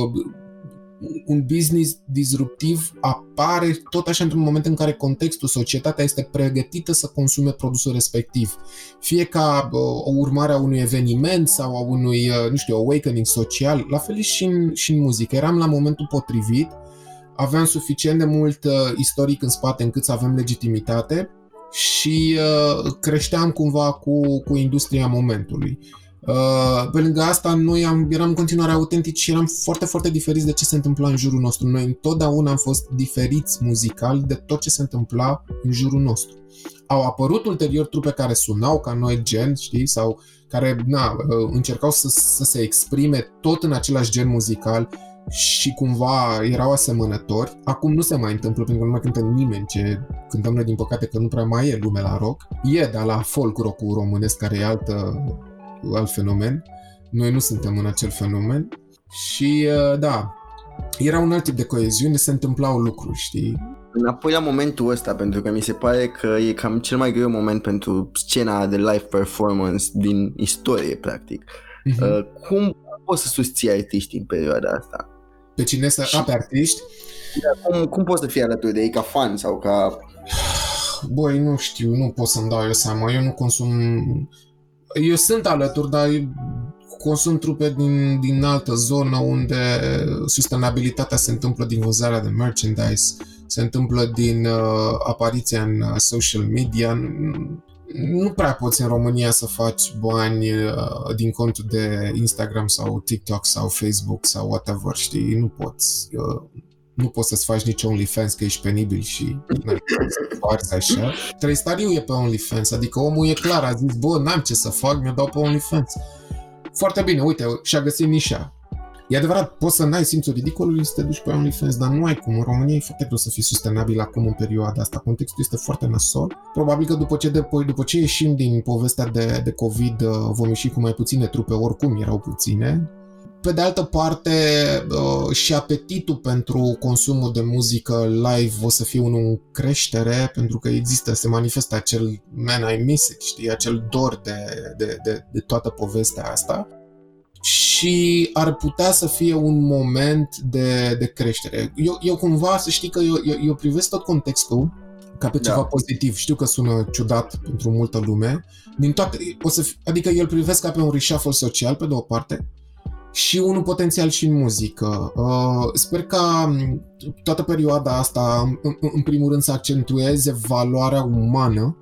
S1: un business disruptiv apare tot așa într-un moment în care contextul, societatea este pregătită să consume produsul respectiv. Fie ca uh, o urmare a unui eveniment sau a unui, uh, nu știu, awakening social, la fel și în, și în muzică. Eram la momentul potrivit, aveam suficient de mult uh, istoric în spate încât să avem legitimitate și uh, creșteam cumva cu, cu industria momentului. Uh, pe lângă asta, noi am, eram în continuare autentici și eram foarte, foarte diferiți de ce se întâmpla în jurul nostru. Noi întotdeauna am fost diferiți muzical de tot ce se întâmpla în jurul nostru. Au apărut ulterior trupe care sunau ca noi gen, știi, sau care na, uh, încercau să, să se exprime tot în același gen muzical și cumva erau asemănători. Acum nu se mai întâmplă pentru că nu mai cântă nimeni ce cântăm noi din păcate că nu prea mai e lume la rock. E, dar la folk rock românesc care e altă alt fenomen. Noi nu suntem în acel fenomen și uh, da, era un alt tip de coeziune, se întâmplau lucruri, știi?
S3: Înapoi la momentul ăsta, pentru că mi se pare că e cam cel mai greu moment pentru scena de live performance din istorie, practic. Uh-huh. Uh, cum poți să susții artiști în perioada asta?
S1: Pe cine să... Și... A, pe artiști?
S3: Da, cum, cum poți să fii alături de ei ca fan sau ca...
S1: Băi, nu știu, nu pot să-mi dau eu seama. Eu nu consum eu sunt alături, dar consum trupe din, din altă zonă unde sustenabilitatea se întâmplă din vânzarea de merchandise, se întâmplă din uh, apariția în uh, social media. Nu prea poți în România să faci bani uh, din contul de Instagram sau TikTok sau Facebook sau whatever, știi? Nu poți. Uh, nu poți să-ți faci nici OnlyFans că ești penibil și foarte așa. Trăistariu e pe OnlyFans, adică omul e clar, a zis, bă, n-am ce să fac, mi-o dau pe OnlyFans. Foarte bine, uite, și-a găsit nișa. E adevărat, poți să n-ai simțul ridicolului să te duci pe OnlyFans, dar nu ai cum. În România e foarte greu să fii sustenabil acum în perioada asta. Contextul este foarte nasol. Probabil că după ce, de, după ce ieșim din povestea de, de COVID, uh, vom ieși cu mai puține trupe, oricum erau puține. Pe de altă parte, uh, și apetitul pentru consumul de muzică live o să fie unul în creștere, pentru că există, se manifestă acel man I miss it, știi, acel dor de, de, de, de toată povestea asta și ar putea să fie un moment de, de creștere. Eu, eu cumva, să știi că eu, eu, eu privesc tot contextul ca pe da. ceva pozitiv. Știu că sună ciudat pentru multă lume. Din toate, o să, adică eu îl privesc ca pe un reshuffle social, pe de o parte, și unul potențial și în muzică. Uh, sper ca um, toată perioada asta, în, în primul rând, să accentueze valoarea umană,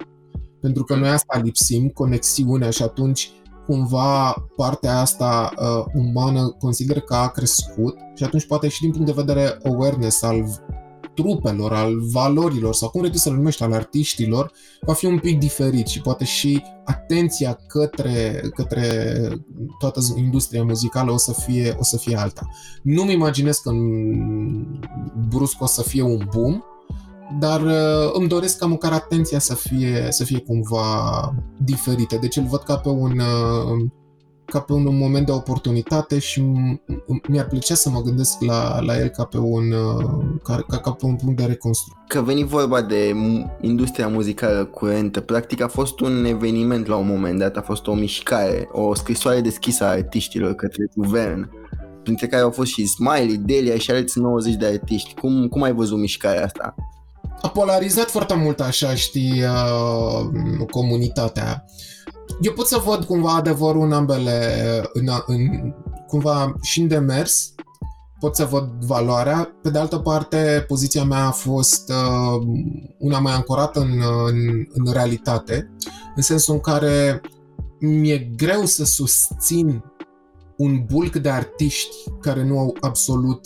S1: pentru că noi asta lipsim, conexiunea și atunci cumva partea asta uh, umană consider că a crescut și atunci poate și din punct de vedere awareness al trupelor, al valorilor sau cum vrei să-l numești, al artiștilor, va fi un pic diferit și poate și atenția către, către toată industria muzicală o să fie, o să fie alta. Nu-mi imaginez că brusc o să fie un boom, dar uh, îmi doresc ca măcar atenția să fie, să fie cumva diferită. Deci îl văd ca pe un uh, ca pe un moment de oportunitate și mi-ar plăcea să mă gândesc la, la el ca pe un uh, ca, ca, ca pe un punct de reconstrucție.
S3: Că veni vorba de industria muzicală curentă, practic a fost un eveniment la un moment dat, a fost o mișcare, o scrisoare deschisă a artiștilor către guvern, printre care au fost și Smiley, Delia și alți 90 de artiști. Cum, cum ai văzut mișcarea asta?
S1: A polarizat foarte mult așa, știi, uh, comunitatea. Eu pot să văd cumva adevărul în ambele, în, în, cumva și în demers, pot să văd valoarea. Pe de altă parte, poziția mea a fost uh, una mai ancorată în, în, în realitate, în sensul în care mi-e greu să susțin un bulk de artiști care nu au absolut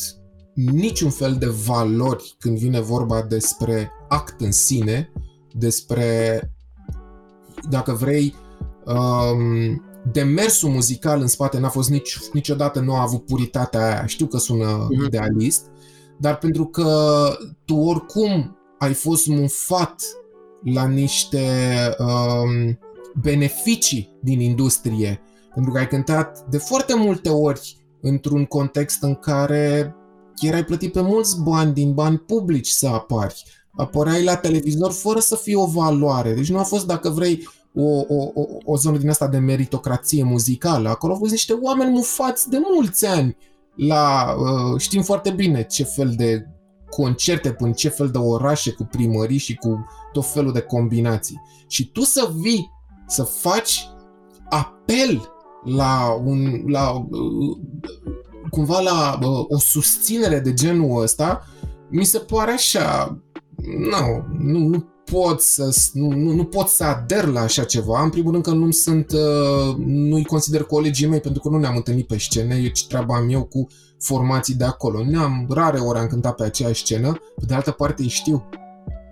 S1: niciun fel de valori când vine vorba despre act în sine, despre, dacă vrei, um, demersul muzical în spate n-a fost nici, niciodată, nu a avut puritatea aia. Știu că sună
S3: Mhm.
S1: idealist, dar pentru că tu oricum ai fost mufat la niște um, beneficii din industrie, pentru că ai cântat de foarte multe ori într-un context în care erai plătit pe mulți bani din bani publici să apari. Apăreai la televizor fără să fie o valoare. Deci nu a fost, dacă vrei, o, o, o, o zonă din asta de meritocrație muzicală. Acolo au fost niște oameni mufați de mulți ani. La, uh, știm foarte bine ce fel de concerte până ce fel de orașe cu primării și cu tot felul de combinații. Și tu să vii să faci apel la un la uh, cumva la uh, o susținere de genul ăsta, mi se pare așa nu, nu, nu pot să nu, nu, nu pot să ader la așa ceva. În primul rând că nu sunt uh, nu-i consider colegii mei pentru că nu ne-am întâlnit pe scene, eu ce treaba am eu cu formații de acolo. Ne-am rare ori am cântat pe aceeași scenă, pe de altă parte îi știu.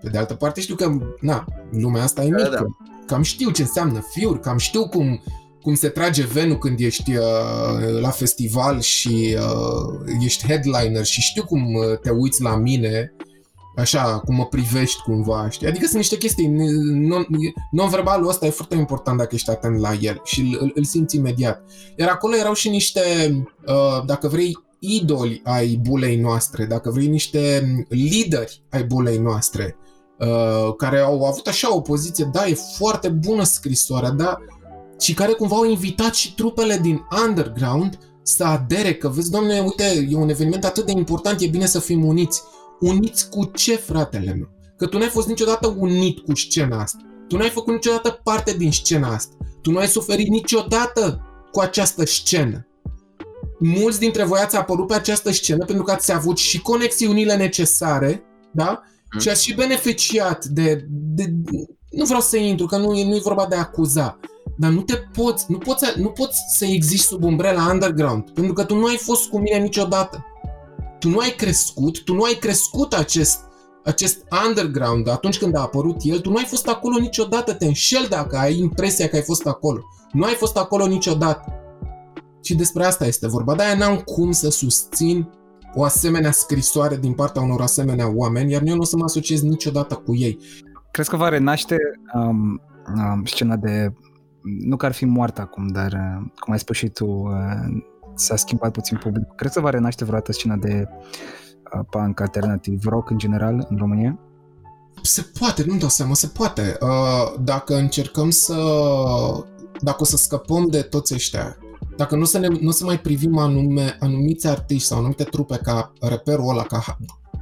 S1: Pe de altă parte știu că, na, lumea asta e
S3: Da,
S1: mică.
S3: da.
S1: Cam știu ce înseamnă fiuri, cam știu cum, cum se trage venul când ești uh, la festival și uh, ești headliner și știu cum uh, te uiți la mine așa, cum mă privești cumva, știi? Adică sunt niște chestii, non- non-verbalul ăsta e foarte important dacă ești atent la el și îl, îl, îl simți imediat. Iar acolo erau și niște, uh, dacă vrei, idoli ai bulei noastre, dacă vrei niște lideri ai bulei noastre, uh, care au avut așa o poziție, da, e foarte bună scrisoarea, da, și care cumva au invitat și trupele din underground să adere, că vezi, doamne, uite, e un eveniment atât de important, e bine să fim uniți. Uniți cu ce, fratele meu? Că tu n-ai fost niciodată unit cu scena asta. Tu n-ai făcut niciodată parte din scena asta. Tu nu ai suferit niciodată cu această scenă. Mulți dintre voi ați apărut pe această scenă pentru că ați avut și conexiunile necesare, da?
S3: Mm.
S1: Și ați și beneficiat de, de... Nu vreau să intru, că nu e, nu e vorba de a acuza. Dar nu te poți, nu poți, să- nu poți să existi sub umbrela underground, pentru că tu nu ai fost cu mine niciodată. Tu nu ai crescut, tu nu ai crescut acest, acest underground atunci când a apărut el, tu nu ai fost acolo niciodată, te înșel dacă ai impresia că ai fost acolo. Nu ai fost acolo niciodată. Și despre asta este vorba. De-aia n-am cum să susțin o asemenea scrisoare din partea unor asemenea oameni, iar eu nu o să mă asociez niciodată cu ei.
S5: Crezi că va renaște um, um, scena de... Nu că ar fi moartă acum, dar uh, cum ai spus și tu, uh, s-a schimbat puțin public. Crezi că va renaște vreodată scena de uh, punk alternativ, rock în general în România?
S1: Se poate, nu-mi dau seama, se poate. Uh, Dacă încercăm să... Dacă o să scăpăm de toți ăștia, dacă nu o să, ne, nu o să mai privim anume, anumiți artiști sau anumite trupe ca reperul ăla, ca,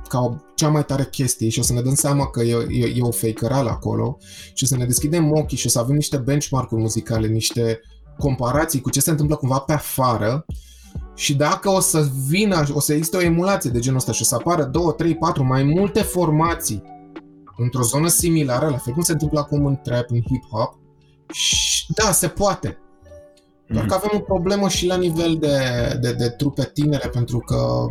S1: ca o, cea mai tare chestie și o să ne dăm seama că e, e, e o fakerală acolo și o să ne deschidem ochii și o să avem niște benchmark-uri muzicale, niște comparații cu ce se întâmplă cumva pe afară și dacă o să vină, o să existe o emulație de genul ăsta și o să apară 2, 3, 4, mai multe formații într-o zonă similară, la fel cum se întâmplă acum în trap, în hip-hop, și da, se poate. Doar că avem o problemă și la nivel de, de, de trupe tinere, pentru că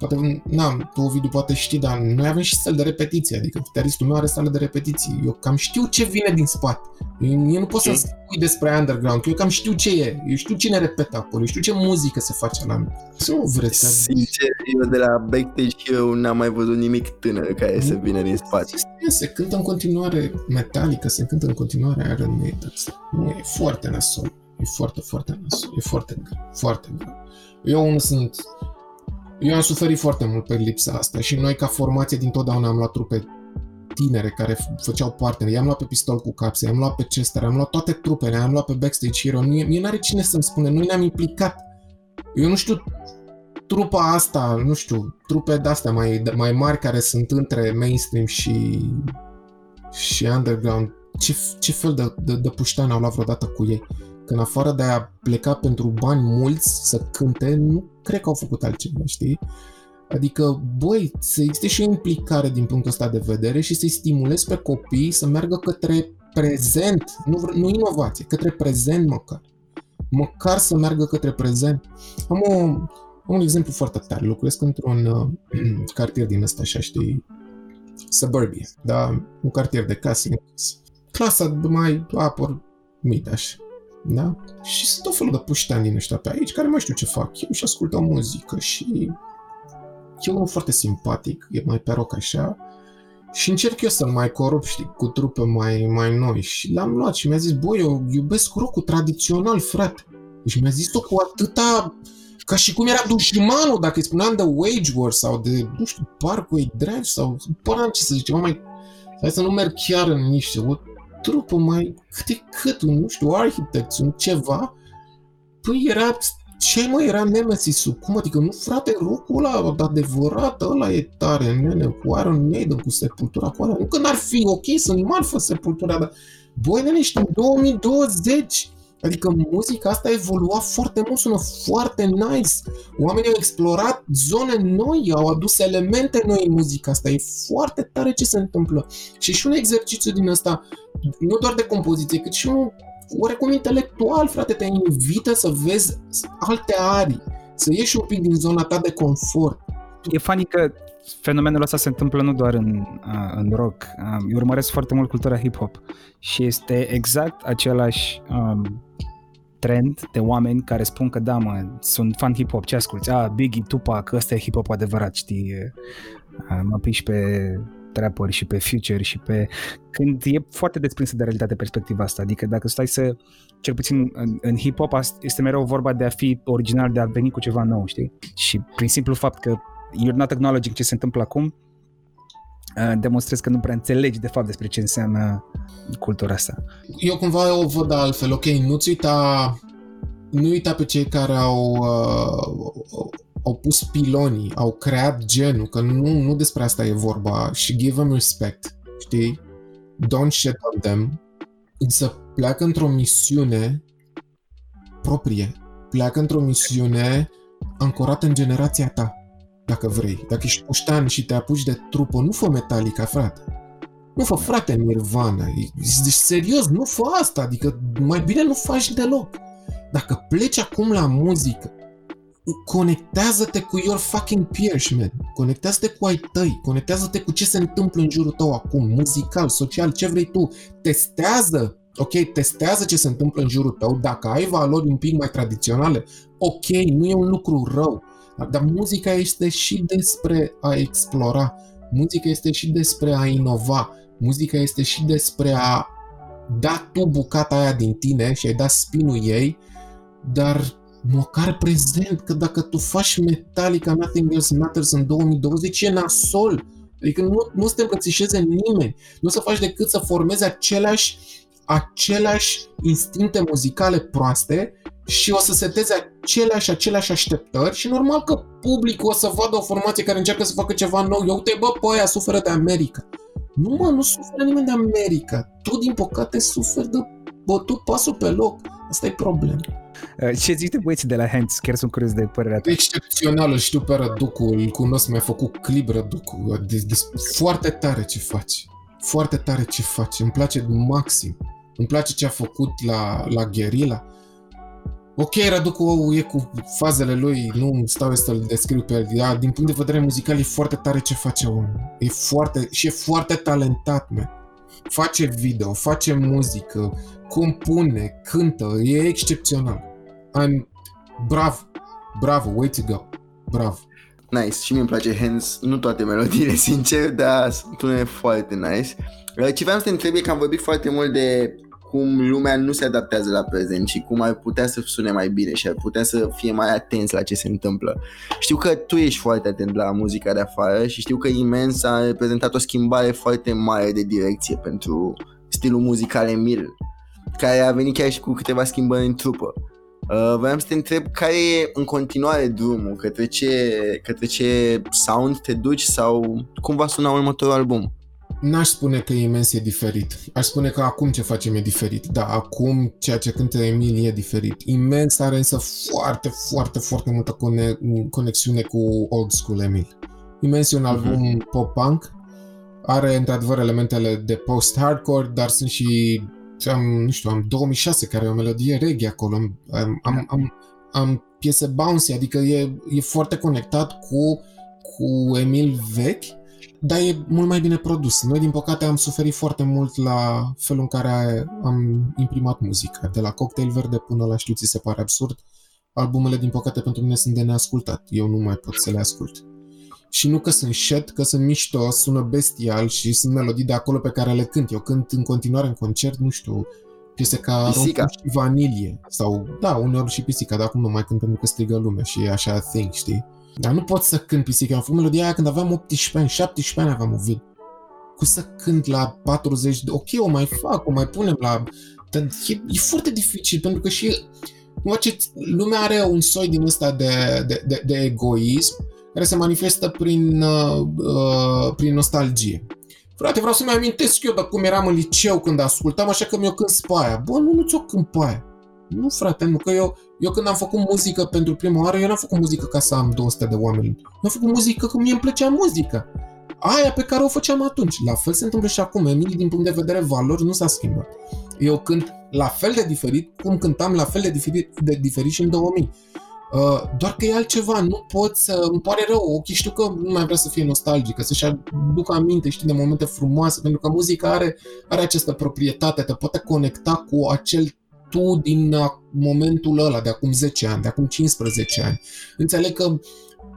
S1: poate, na, tu, Ovidiu, poate știi, dar noi avem și săli de repetiție, adică gitaristul meu are sală de repetiții. Eu cam știu ce vine din spate. Eu, eu nu pot să
S3: Ok.
S1: spui despre underground, că eu cam știu ce e, eu știu cine repetă acolo, eu știu ce muzică se face la mine. Să nu vreți să...
S3: Sincer, eu de la backstage eu n-am mai văzut nimic tânăr care să vină din spate.
S1: Se cântă în continuare Metallica, se cântă în continuare Iron Maiden. Nu, e foarte nasol. E foarte, foarte nasol. E foarte greu. Foarte greu. Eu unul sunt... Eu am suferit foarte mult pe lipsa asta și noi ca formație din totdeauna am luat trupe tinere care f- făceau parte. I-am luat pe Pistol cu Capse, i-am luat pe Chester, am luat toate trupele, am luat pe Backstage Hero. Mie, mie n-are cine să-mi spune, noi ne-am implicat. Eu nu știu trupa asta, nu știu, trupe de-astea mai, mai mari care sunt între mainstream și, și underground, ce, ce fel de, de, de puștani au luat vreodată cu ei? Că în afară de a pleca pentru bani mulți să cânte, nu cred că au făcut altceva, știi? Adică, băi, să existe și o implicare din punctul ăsta de vedere și să-i stimulezi pe copii să meargă către prezent, nu, vre- nu inovație, către prezent măcar. Măcar să meargă către prezent. Am o, Am un exemplu foarte tare. Locuiesc într-un uh, cartier din ăsta, așa, știi, suburbie, da? Un cartier de case închis. Clasa mai apăr mitaș, da? Și sunt tot felul de puștani din ăștia pe aici care mai știu ce fac eu și ascultă muzică și e unul foarte simpatic, e mai pe rock așa și încerc eu să-l mai corup, știi, cu trupe mai, mai noi și l-am luat și mi-a zis, băi, eu iubesc rock tradițional, frate. Și mi-a zis-o cu atâta ca și cum era dușmanul dacă îi spuneam de Wage War sau de, nu știu, Parkway Drive sau, până ce să zic, ceva mai, hai să nu merg chiar în niște, o trupă mai, câte cât, un, nu știu, Architects, un ceva, păi era, ce mă, era Nemesis-ul, cum adică, nu frate, rocul ăla adevărat, ăla e tare, nene, cu Iron Maiden, cu Sepultura, cu alea, nu că n-ar fi ok să-mi marfă Sepultura, dar, băi, nene, ești în 2020, Adică muzica asta a evoluat foarte mult, sună foarte nice. Oamenii au explorat zone noi, au adus elemente noi în muzica asta. E foarte tare ce se întâmplă. Și și un exercițiu din asta, nu doar de compoziție, cât și un oarecum intelectual, frate, te invită să vezi alte arii, să ieși un pic din zona ta de confort.
S5: E funny că fenomenul ăsta se întâmplă nu doar în, în rock. Eu urmăresc foarte mult cultura hip-hop și este exact același um, trend de oameni care spun că da, mă, sunt fan hip-hop, ce asculti? Ah, Biggie, Tupac, ăsta e hip-hop adevărat, știi? Mă piși pe trapper și pe future și pe... Când e foarte desprinsă de realitate perspectiva asta, adică dacă stai să, cel puțin în, în hip-hop este mereu vorba de a fi original, de a veni cu ceva nou, știi? Și prin simplu fapt că you're not acknowledging ce se întâmplă acum, demonstrezi că nu prea înțelegi de fapt despre ce înseamnă cultura asta.
S1: Eu cumva o văd altfel, ok, nu-ți uita, nu uita pe cei care au, uh, au pus pilonii, au creat genul, că nu, nu despre asta e vorba și give them respect, știi? Don't shit on them, însă pleacă într-o misiune proprie, pleacă într-o misiune ancorată în generația ta dacă vrei. Dacă ești puștan și te apuci de trupă, nu fă Metallica, frate. Nu fă, frate, Nirvana. Deci, serios, nu fă asta. Adică, mai bine nu faci deloc. Dacă pleci acum la muzică, conectează-te cu your fucking peers, man. Conectează-te cu ai tăi. Conectează-te cu ce se întâmplă în jurul tău acum, muzical, social, ce vrei tu. Testează ok, testează ce se întâmplă în jurul tău, dacă ai valori un pic mai tradiționale, ok, nu e un lucru rău, dar muzica este și despre a explora, muzica este și despre a inova, muzica este și despre a da tu bucata aia din tine și ai dat spinul ei, dar măcar prezent, că dacă tu faci Metallica Nothing Else Matters în 2020 e nasol. Adică nu, nu să te îmbrățișeze nimeni, nu să faci decât să formezi aceleași, aceleași instincte muzicale proaste și o să seteze aceleași, aceleași așteptări și normal că publicul o să vadă o formație care încearcă să facă ceva nou. Eu uite, bă, pe aia suferă de America. Nu, mă, nu suferă nimeni de America. Tu, din păcate, suferi de bătut pasul pe loc. Asta e problema.
S5: Uh, ce zici de băieții de la Hands? Chiar sunt curios de părerea ta.
S1: Excepțional, îl știu pe Răducu, îl cunosc, mi-a făcut clip Răducu. De, de, foarte tare ce faci. Foarte tare ce faci. Îmi place maxim. Îmi place ce a făcut la, la Guerilla Ok, Raducu e cu fazele lui, nu stau să-l descriu pe el. Dar din punct de vedere muzical e foarte tare ce face omul. E foarte, și e foarte talentat, man. Face video, face muzică, compune, cântă, e excepțional. I'm... Bravo, bravo, way to go, bravo.
S3: Nice, și mi-mi place Hands, nu toate melodiile, sincer, dar sunt foarte nice. Ce vreau să te întreb e că am vorbit foarte mult de cum lumea nu se adaptează la prezent și cum ar putea să sune mai bine și ar putea să fie mai atenți la ce se întâmplă. Știu că tu ești foarte atent la muzica de afară și știu că Imens a reprezentat o schimbare foarte mare de direcție pentru stilul muzical Emil, care a venit chiar și cu câteva schimbări în trupă. Uh, vreau să te întreb care e în continuare drumul, către ce, către ce sound te duci sau cum va suna următorul album?
S1: N-aș spune că imens e diferit. Aș spune că acum ce facem e diferit. Da, acum ceea ce cântă Emil e diferit. Imens are însă foarte, foarte, foarte multă cone- conexiune cu old school Emil. Imens e un mhm. album uh-huh. pop-punk. Are într-adevăr elementele de post-hardcore, dar sunt și am, nu știu, am 2006 care e o melodie reggae acolo. Am, am, am, am, am piese bouncy, adică e, e foarte conectat cu, cu Emil vechi, dar e mult mai bine produs. Noi, din păcate, am suferit foarte mult la felul în care am imprimat muzica. De la Cocktail Verde până la Știu ți se pare absurd, albumele, din păcate, pentru mine sunt de neascultat. Eu nu mai pot să le ascult. Și nu că sunt shit, că sunt mișto, sună bestial și sunt melodii de acolo pe care le cânt. Eu cânt în continuare în concert, nu știu, piese ca
S3: Pisica.
S1: Rom și Vanilie. Sau, da, uneori și Pisica, dar acum nu mai cânt pentru că strigă lumea și e așa thing, știi? Dar nu pot să cânt Pisica. Am făcut melodia aia când aveam 18 ani, 17 ani aveam Ovid. Cu să cânt la 40 de... Ok, o mai fac, o mai punem la... Dar e, e foarte dificil, pentru că și... Nu ce, lumea are un soi din ăsta de, de, de, de egoism care se manifestă prin, uh, uh, prin nostalgie. Frate, vreau să-mi amintesc eu de cum eram în liceu când ascultam, așa că mi-o cânt pe aia. Bă, nu, nu ți-o cânt pe aia. Nu, frate, nu, că eu, eu când am făcut muzică pentru prima oară, eu n-am făcut muzică ca să am 200 de oameni. Eu am făcut muzică că mie îmi plăcea muzica. Aia pe care o făceam atunci. La fel se întâmplă și acum. Emil, din punct de vedere valori, nu s-a schimbat. Eu cânt la fel de diferit cum cântam la fel de diferit, de diferit și în 2000. Uh, doar că e altceva, nu pot să... Îmi pare rău, ok, știu că nu mai vrea să fie nostalgică, să-și aducă aminte, știi, de momente frumoase, pentru că muzica are, are această proprietate, te poate conecta cu acel tu din uh, momentul ăla, de acum 10 ani, de acum 15 ani. Înțeleg că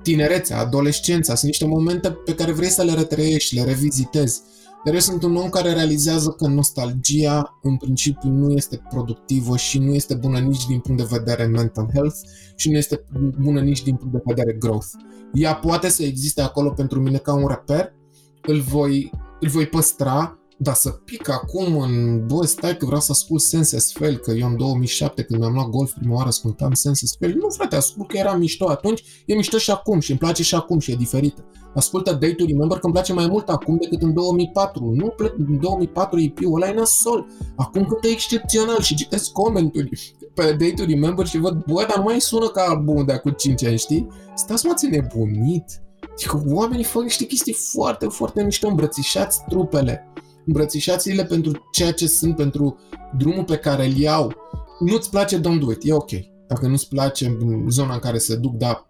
S1: tinerețea, adolescența, sunt niște momente pe care vrei să le retrăiești, le revizitezi. Dar eu sunt un om care realizează că nostalgia în principiu nu este productivă și nu este bună nici din punct de vedere mental health și nu este bună nici din punct de vedere growth. Ea poate să existe acolo pentru mine ca un reper, îl voi, îl voi păstra, dar să pic acum în, bă, stai că vreau să ascult Senses Fail, că eu în 2007 când mi-am luat golf prima oară ascultam Senses Fail. Nu, frate, ascult că era mișto atunci, e mișto și acum și îmi place și acum și e diferită. Ascultă Day to Remember că îmi place mai mult acum decât în 2004. Nu, plec, în 2004 EP-ul ăla e nasol. Acum cântă excepțional și citesc comentarii pe Day to Remember și văd, bă, dar nu mai sună ca albumul de acum 5 ani, știi? Stați mă, ți nebunit. Adică oamenii fac niște chestii foarte, foarte mișto, îmbrățișați trupele îmbrățișați-le pentru ceea ce sunt, pentru drumul pe care îl iau. Nu-ți place, don't do it, e ok. Dacă nu-ți place zona în care se duc, dar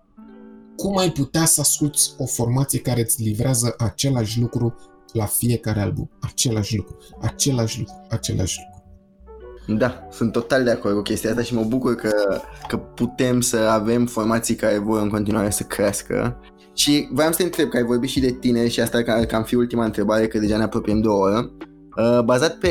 S1: cum ai putea să asculti o formație care îți livrează același lucru la fiecare album? Același lucru, același lucru, același lucru.
S3: Da, sunt total de acord cu chestia asta și mă bucur că, că putem să avem formații care vor în continuare să crească și voiam să te întreb, că ai vorbit și de tine și asta ca, cam fi ultima întrebare, că deja ne apropiem de o oră. Uh, bazat pe...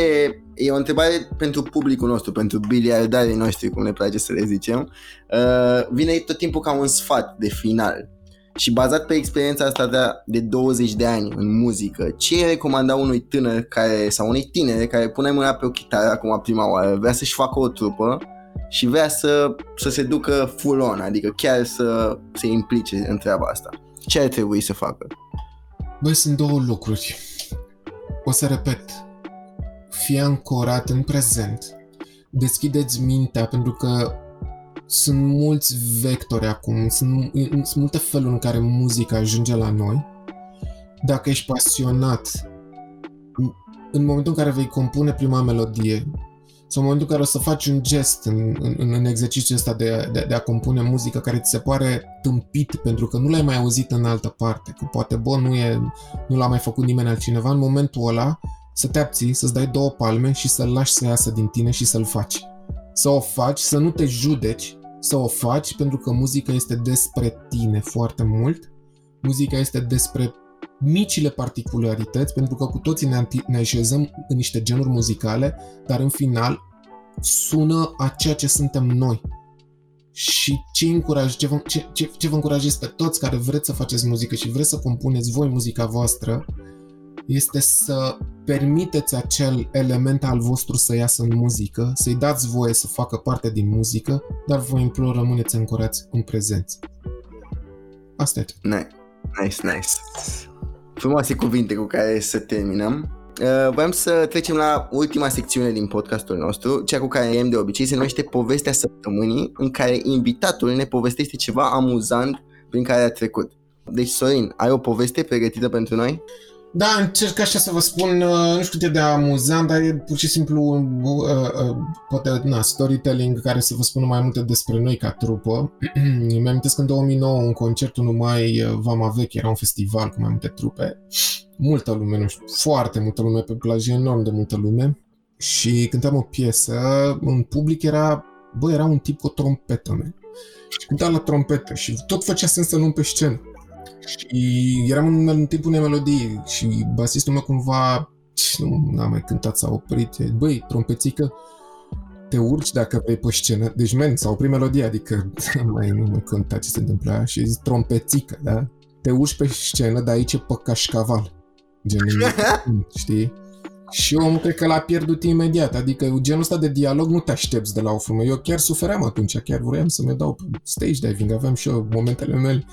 S3: E o întrebare pentru publicul nostru, pentru biliardarii noștri, cum ne place să le zicem. Uh, vine tot timpul ca un sfat de final. Și bazat pe experiența asta de, de 20 de ani în muzică, ce îi recomanda unui tânăr care, sau unei tinere care pune mâna pe o chitară acum prima oară, vrea să-și facă o trupă și vrea să, să se ducă full on, adică chiar să se implice în treaba asta? Ce ar trebui să facă?
S1: Băi, sunt două lucruri. O să repet. Fie ancorat în prezent. Deschideți mintea, pentru că sunt mulți vectori acum, sunt, sunt multe feluri în care muzica ajunge la noi. Dacă ești pasionat, în momentul în care vei compune prima melodie, sau în momentul în care o să faci un gest în, în, în exercițiul ăsta de, de, de a compune muzică care ți se pare tâmpit pentru că nu l-ai mai auzit în altă parte, că poate, bă, nu, e, nu l-a mai făcut nimeni altcineva, în momentul ăla să te abții, să-ți dai două palme și să-l lași să iasă din tine și să-l faci. Să o faci, să nu te judeci, să o faci pentru că muzica este despre tine foarte mult. Muzica este despre micile particularități, pentru că cu toții ne, ne așezăm în niște genuri muzicale, dar în final sună a ceea ce suntem noi. Și ce, încuraj, ce, vă, ce, ce, ce vă încurajez pe toți care vreți să faceți muzică și vreți să compuneți voi muzica voastră, este să permiteți acel element al vostru să iasă în muzică, să-i dați voie să facă parte din muzică, dar vă implor rămâneți ancorați în prezență. Asta e tot.
S3: Nice, nice, nice frumoase cuvinte cu care să terminăm. Uh, Vrem să trecem la ultima secțiune din podcastul nostru, cea cu care am de obicei, se numește Povestea Săptămânii, în care invitatul ne povestește ceva amuzant prin care a trecut. Deci, Sorin, ai o poveste pregătită pentru noi?
S1: Da, încerc așa să vă spun, uh, nu știu cât e de amuzant, dar e pur și simplu uh, uh, poate, na, storytelling care să vă spună mai multe despre noi ca trupă. Îmi amintesc în 2009 un concert numai uh, Vama Veche, era un festival cu mai multe trupe. Multă lume, nu știu, foarte multă lume pe plajă, enorm de multă lume. Și cântam o piesă, în public era, bă, era un tip cu o trompetă, man. Și cânta la trompetă și tot făcea sens să nu pe scenă. Și eram în, în timpul unei melodii și basistul meu cumva nu n-a mai cântat, s-a oprit. E, Băi, trompețică, te urci dacă vrei pe scenă. Deci, men, s-a oprit melodia, adică mai nu mai conta ce se întâmplă și zic trompețică, da? Te urci pe scenă, dar aici e pe cașcaval. Gen, știi? Și omul cred că l-a pierdut imediat, adică genul ăsta de dialog nu te aștepți de la o frumă. Eu chiar sufeream atunci, chiar vroiam să mă dau pe stage diving, aveam și eu momentele mele.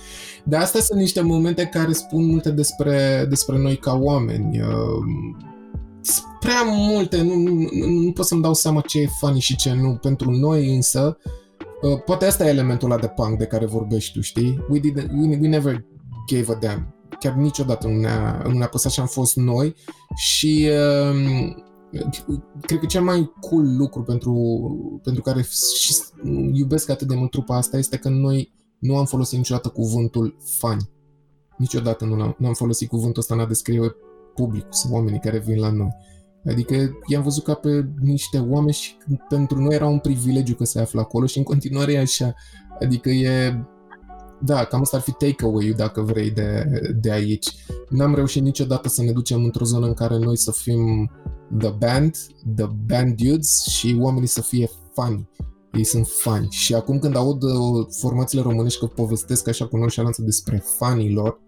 S1: Dar astea sunt niște momente care spun multe despre, despre noi ca oameni. Uh, Sunt prea multe, nu, nu, nu, nu pot să-mi dau seama ce e funny și ce nu. Pentru noi însă, uh, poate asta e elementul ăla de punk de care vorbești tu, știi? We, did, we, we never gave a damn chiar niciodată nu ne-a, nu ne-a păsat și am fost noi și uh, cred că cel mai cool lucru pentru, pentru care și iubesc atât de mult trupa asta este că noi nu am folosit niciodată cuvântul fani. Niciodată nu am, nu am folosit cuvântul ăsta în a descrie publicul sau oamenii care vin la noi. Adică i-am văzut ca pe niște oameni și pentru noi era un privilegiu că se află acolo și în continuare e așa. Adică e da, cam asta ar fi takeaway-ul, dacă vrei, de, de aici. N-am reușit niciodată să ne ducem într-o zonă în care noi să fim the band, the band dudes și oamenii să fie fani. Ei sunt fani. Și acum când aud uh, formațiile românești că povestesc așa cu nonșalanță despre fanii lor,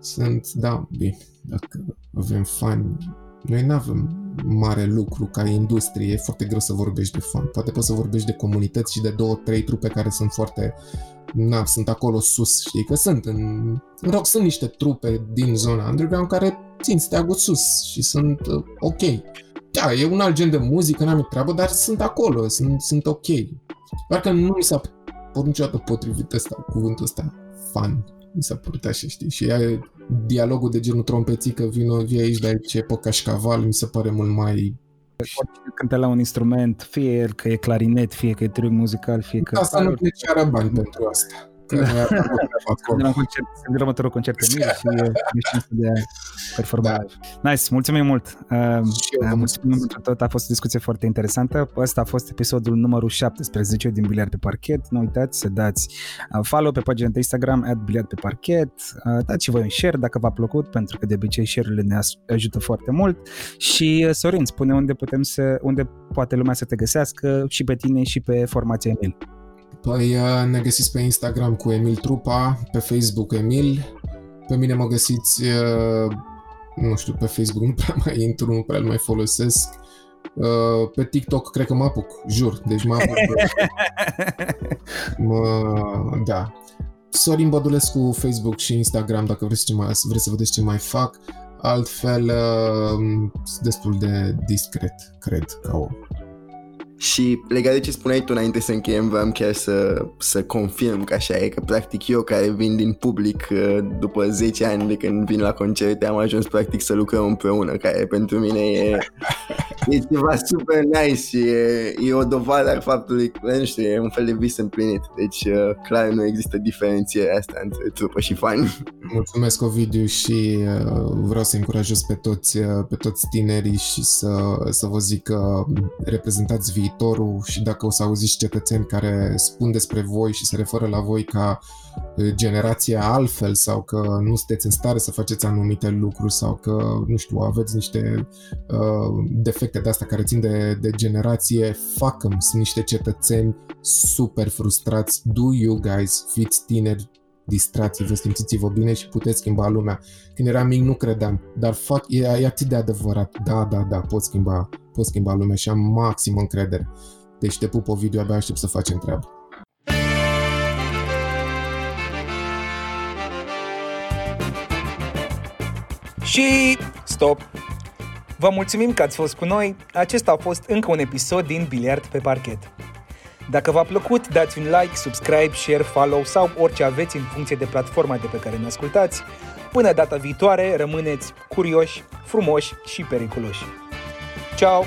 S1: sunt, da, bine, dacă avem fani, noi nu avem mare lucru ca industrie, e foarte greu să vorbești de fan. Poate poți să vorbești de comunități și de două, trei trupe care sunt foarte na, sunt acolo sus, știi, că sunt în, în rock sunt niște trupe din zona underground care țin steagul sus și sunt uh, ok. Da, e un alt gen de muzică, n-am treabă, dar sunt acolo, sunt, sunt ok. Doar că nu mi s-a părut niciodată potrivit ăsta, cuvântul ăsta, fan. Mi s-a părut așa, știi, și e dialogul de genul trompețică, vino, vii aici, dar aici e pe cașcaval, mi se pare mult mai
S5: Oricine cântă la un instrument, fie că e clarinet, fie că e triunghi muzical, fie că...
S1: Da, să nu pleci bani pentru asta.
S5: Sunt la concert, sunt următorul concert în mine și e de performare. Da. Nice, mulțumim mult. Uh, mulțumim pentru tot, a fost o discuție foarte interesantă. Ăsta a fost episodul numărul 17 din Biliard pe Parchet. Nu uitați să dați uh, follow pe pagina de Instagram at Biliard pe Parchet. Uh, dați și voi un share dacă v-a plăcut, pentru că de obicei share-urile ne ajută foarte mult. Și uh, Sorin, spune unde putem să, unde poate lumea să te găsească și pe tine și pe formația Emil.
S1: Păi uh, ne găsiți pe Instagram cu Emil Trupa, pe Facebook Emil, pe mine mă găsiți, uh, nu știu, pe Facebook nu prea mai intru, nu prea mai folosesc, uh, pe TikTok cred că mă apuc, jur, deci mă apuc. mă, da. Sorin Bădulescu, Facebook și Instagram, dacă vreți, ce mai, vreți să vedeți ce mai fac. Altfel, destul de discret, cred, ca om.
S3: Și legat de ce spuneai tu înainte să încheiem, vreau chiar să, să confirm că așa e, că practic eu care vin din public uh, după 10 ani de când vin la concerte am ajuns practic să lucrăm împreună, care pentru mine e, e ceva super nice și e, e o dovadă a faptului că, nu știu, e un fel de vis împlinit. Deci uh, clar nu există diferențiere asta între trupă și fani.
S1: Mulțumesc Ovidiu și uh, vreau să încurajez pe toți, pe toți tinerii și să, să vă zic că reprezentați viitorul viitorul și dacă o să auziți cetățeni care spun despre voi și se referă la voi ca generația altfel sau că nu sunteți în stare să faceți anumite lucruri sau că, nu știu, aveți niște uh, defecte de asta care țin de, de generație, facă sunt niște cetățeni super frustrați, do you guys, fiți tineri, distrați vă simțiți-vă bine și puteți schimba lumea. Când eram mic nu credeam, dar fac, e, e atât de adevărat. Da, da, da, pot schimba, pot schimba lumea și am maxim încredere. Deci te pup, video, abia aștept să facem treabă.
S4: Și stop! Vă mulțumim că ați fost cu noi. Acesta a fost încă un episod din Biliard pe parchet. Dacă v-a plăcut, dați un like, subscribe, share, follow sau orice aveți în funcție de platforma de pe care ne ascultați.
S5: Până data viitoare, rămâneți curioși, frumoși și periculoși. Ciao!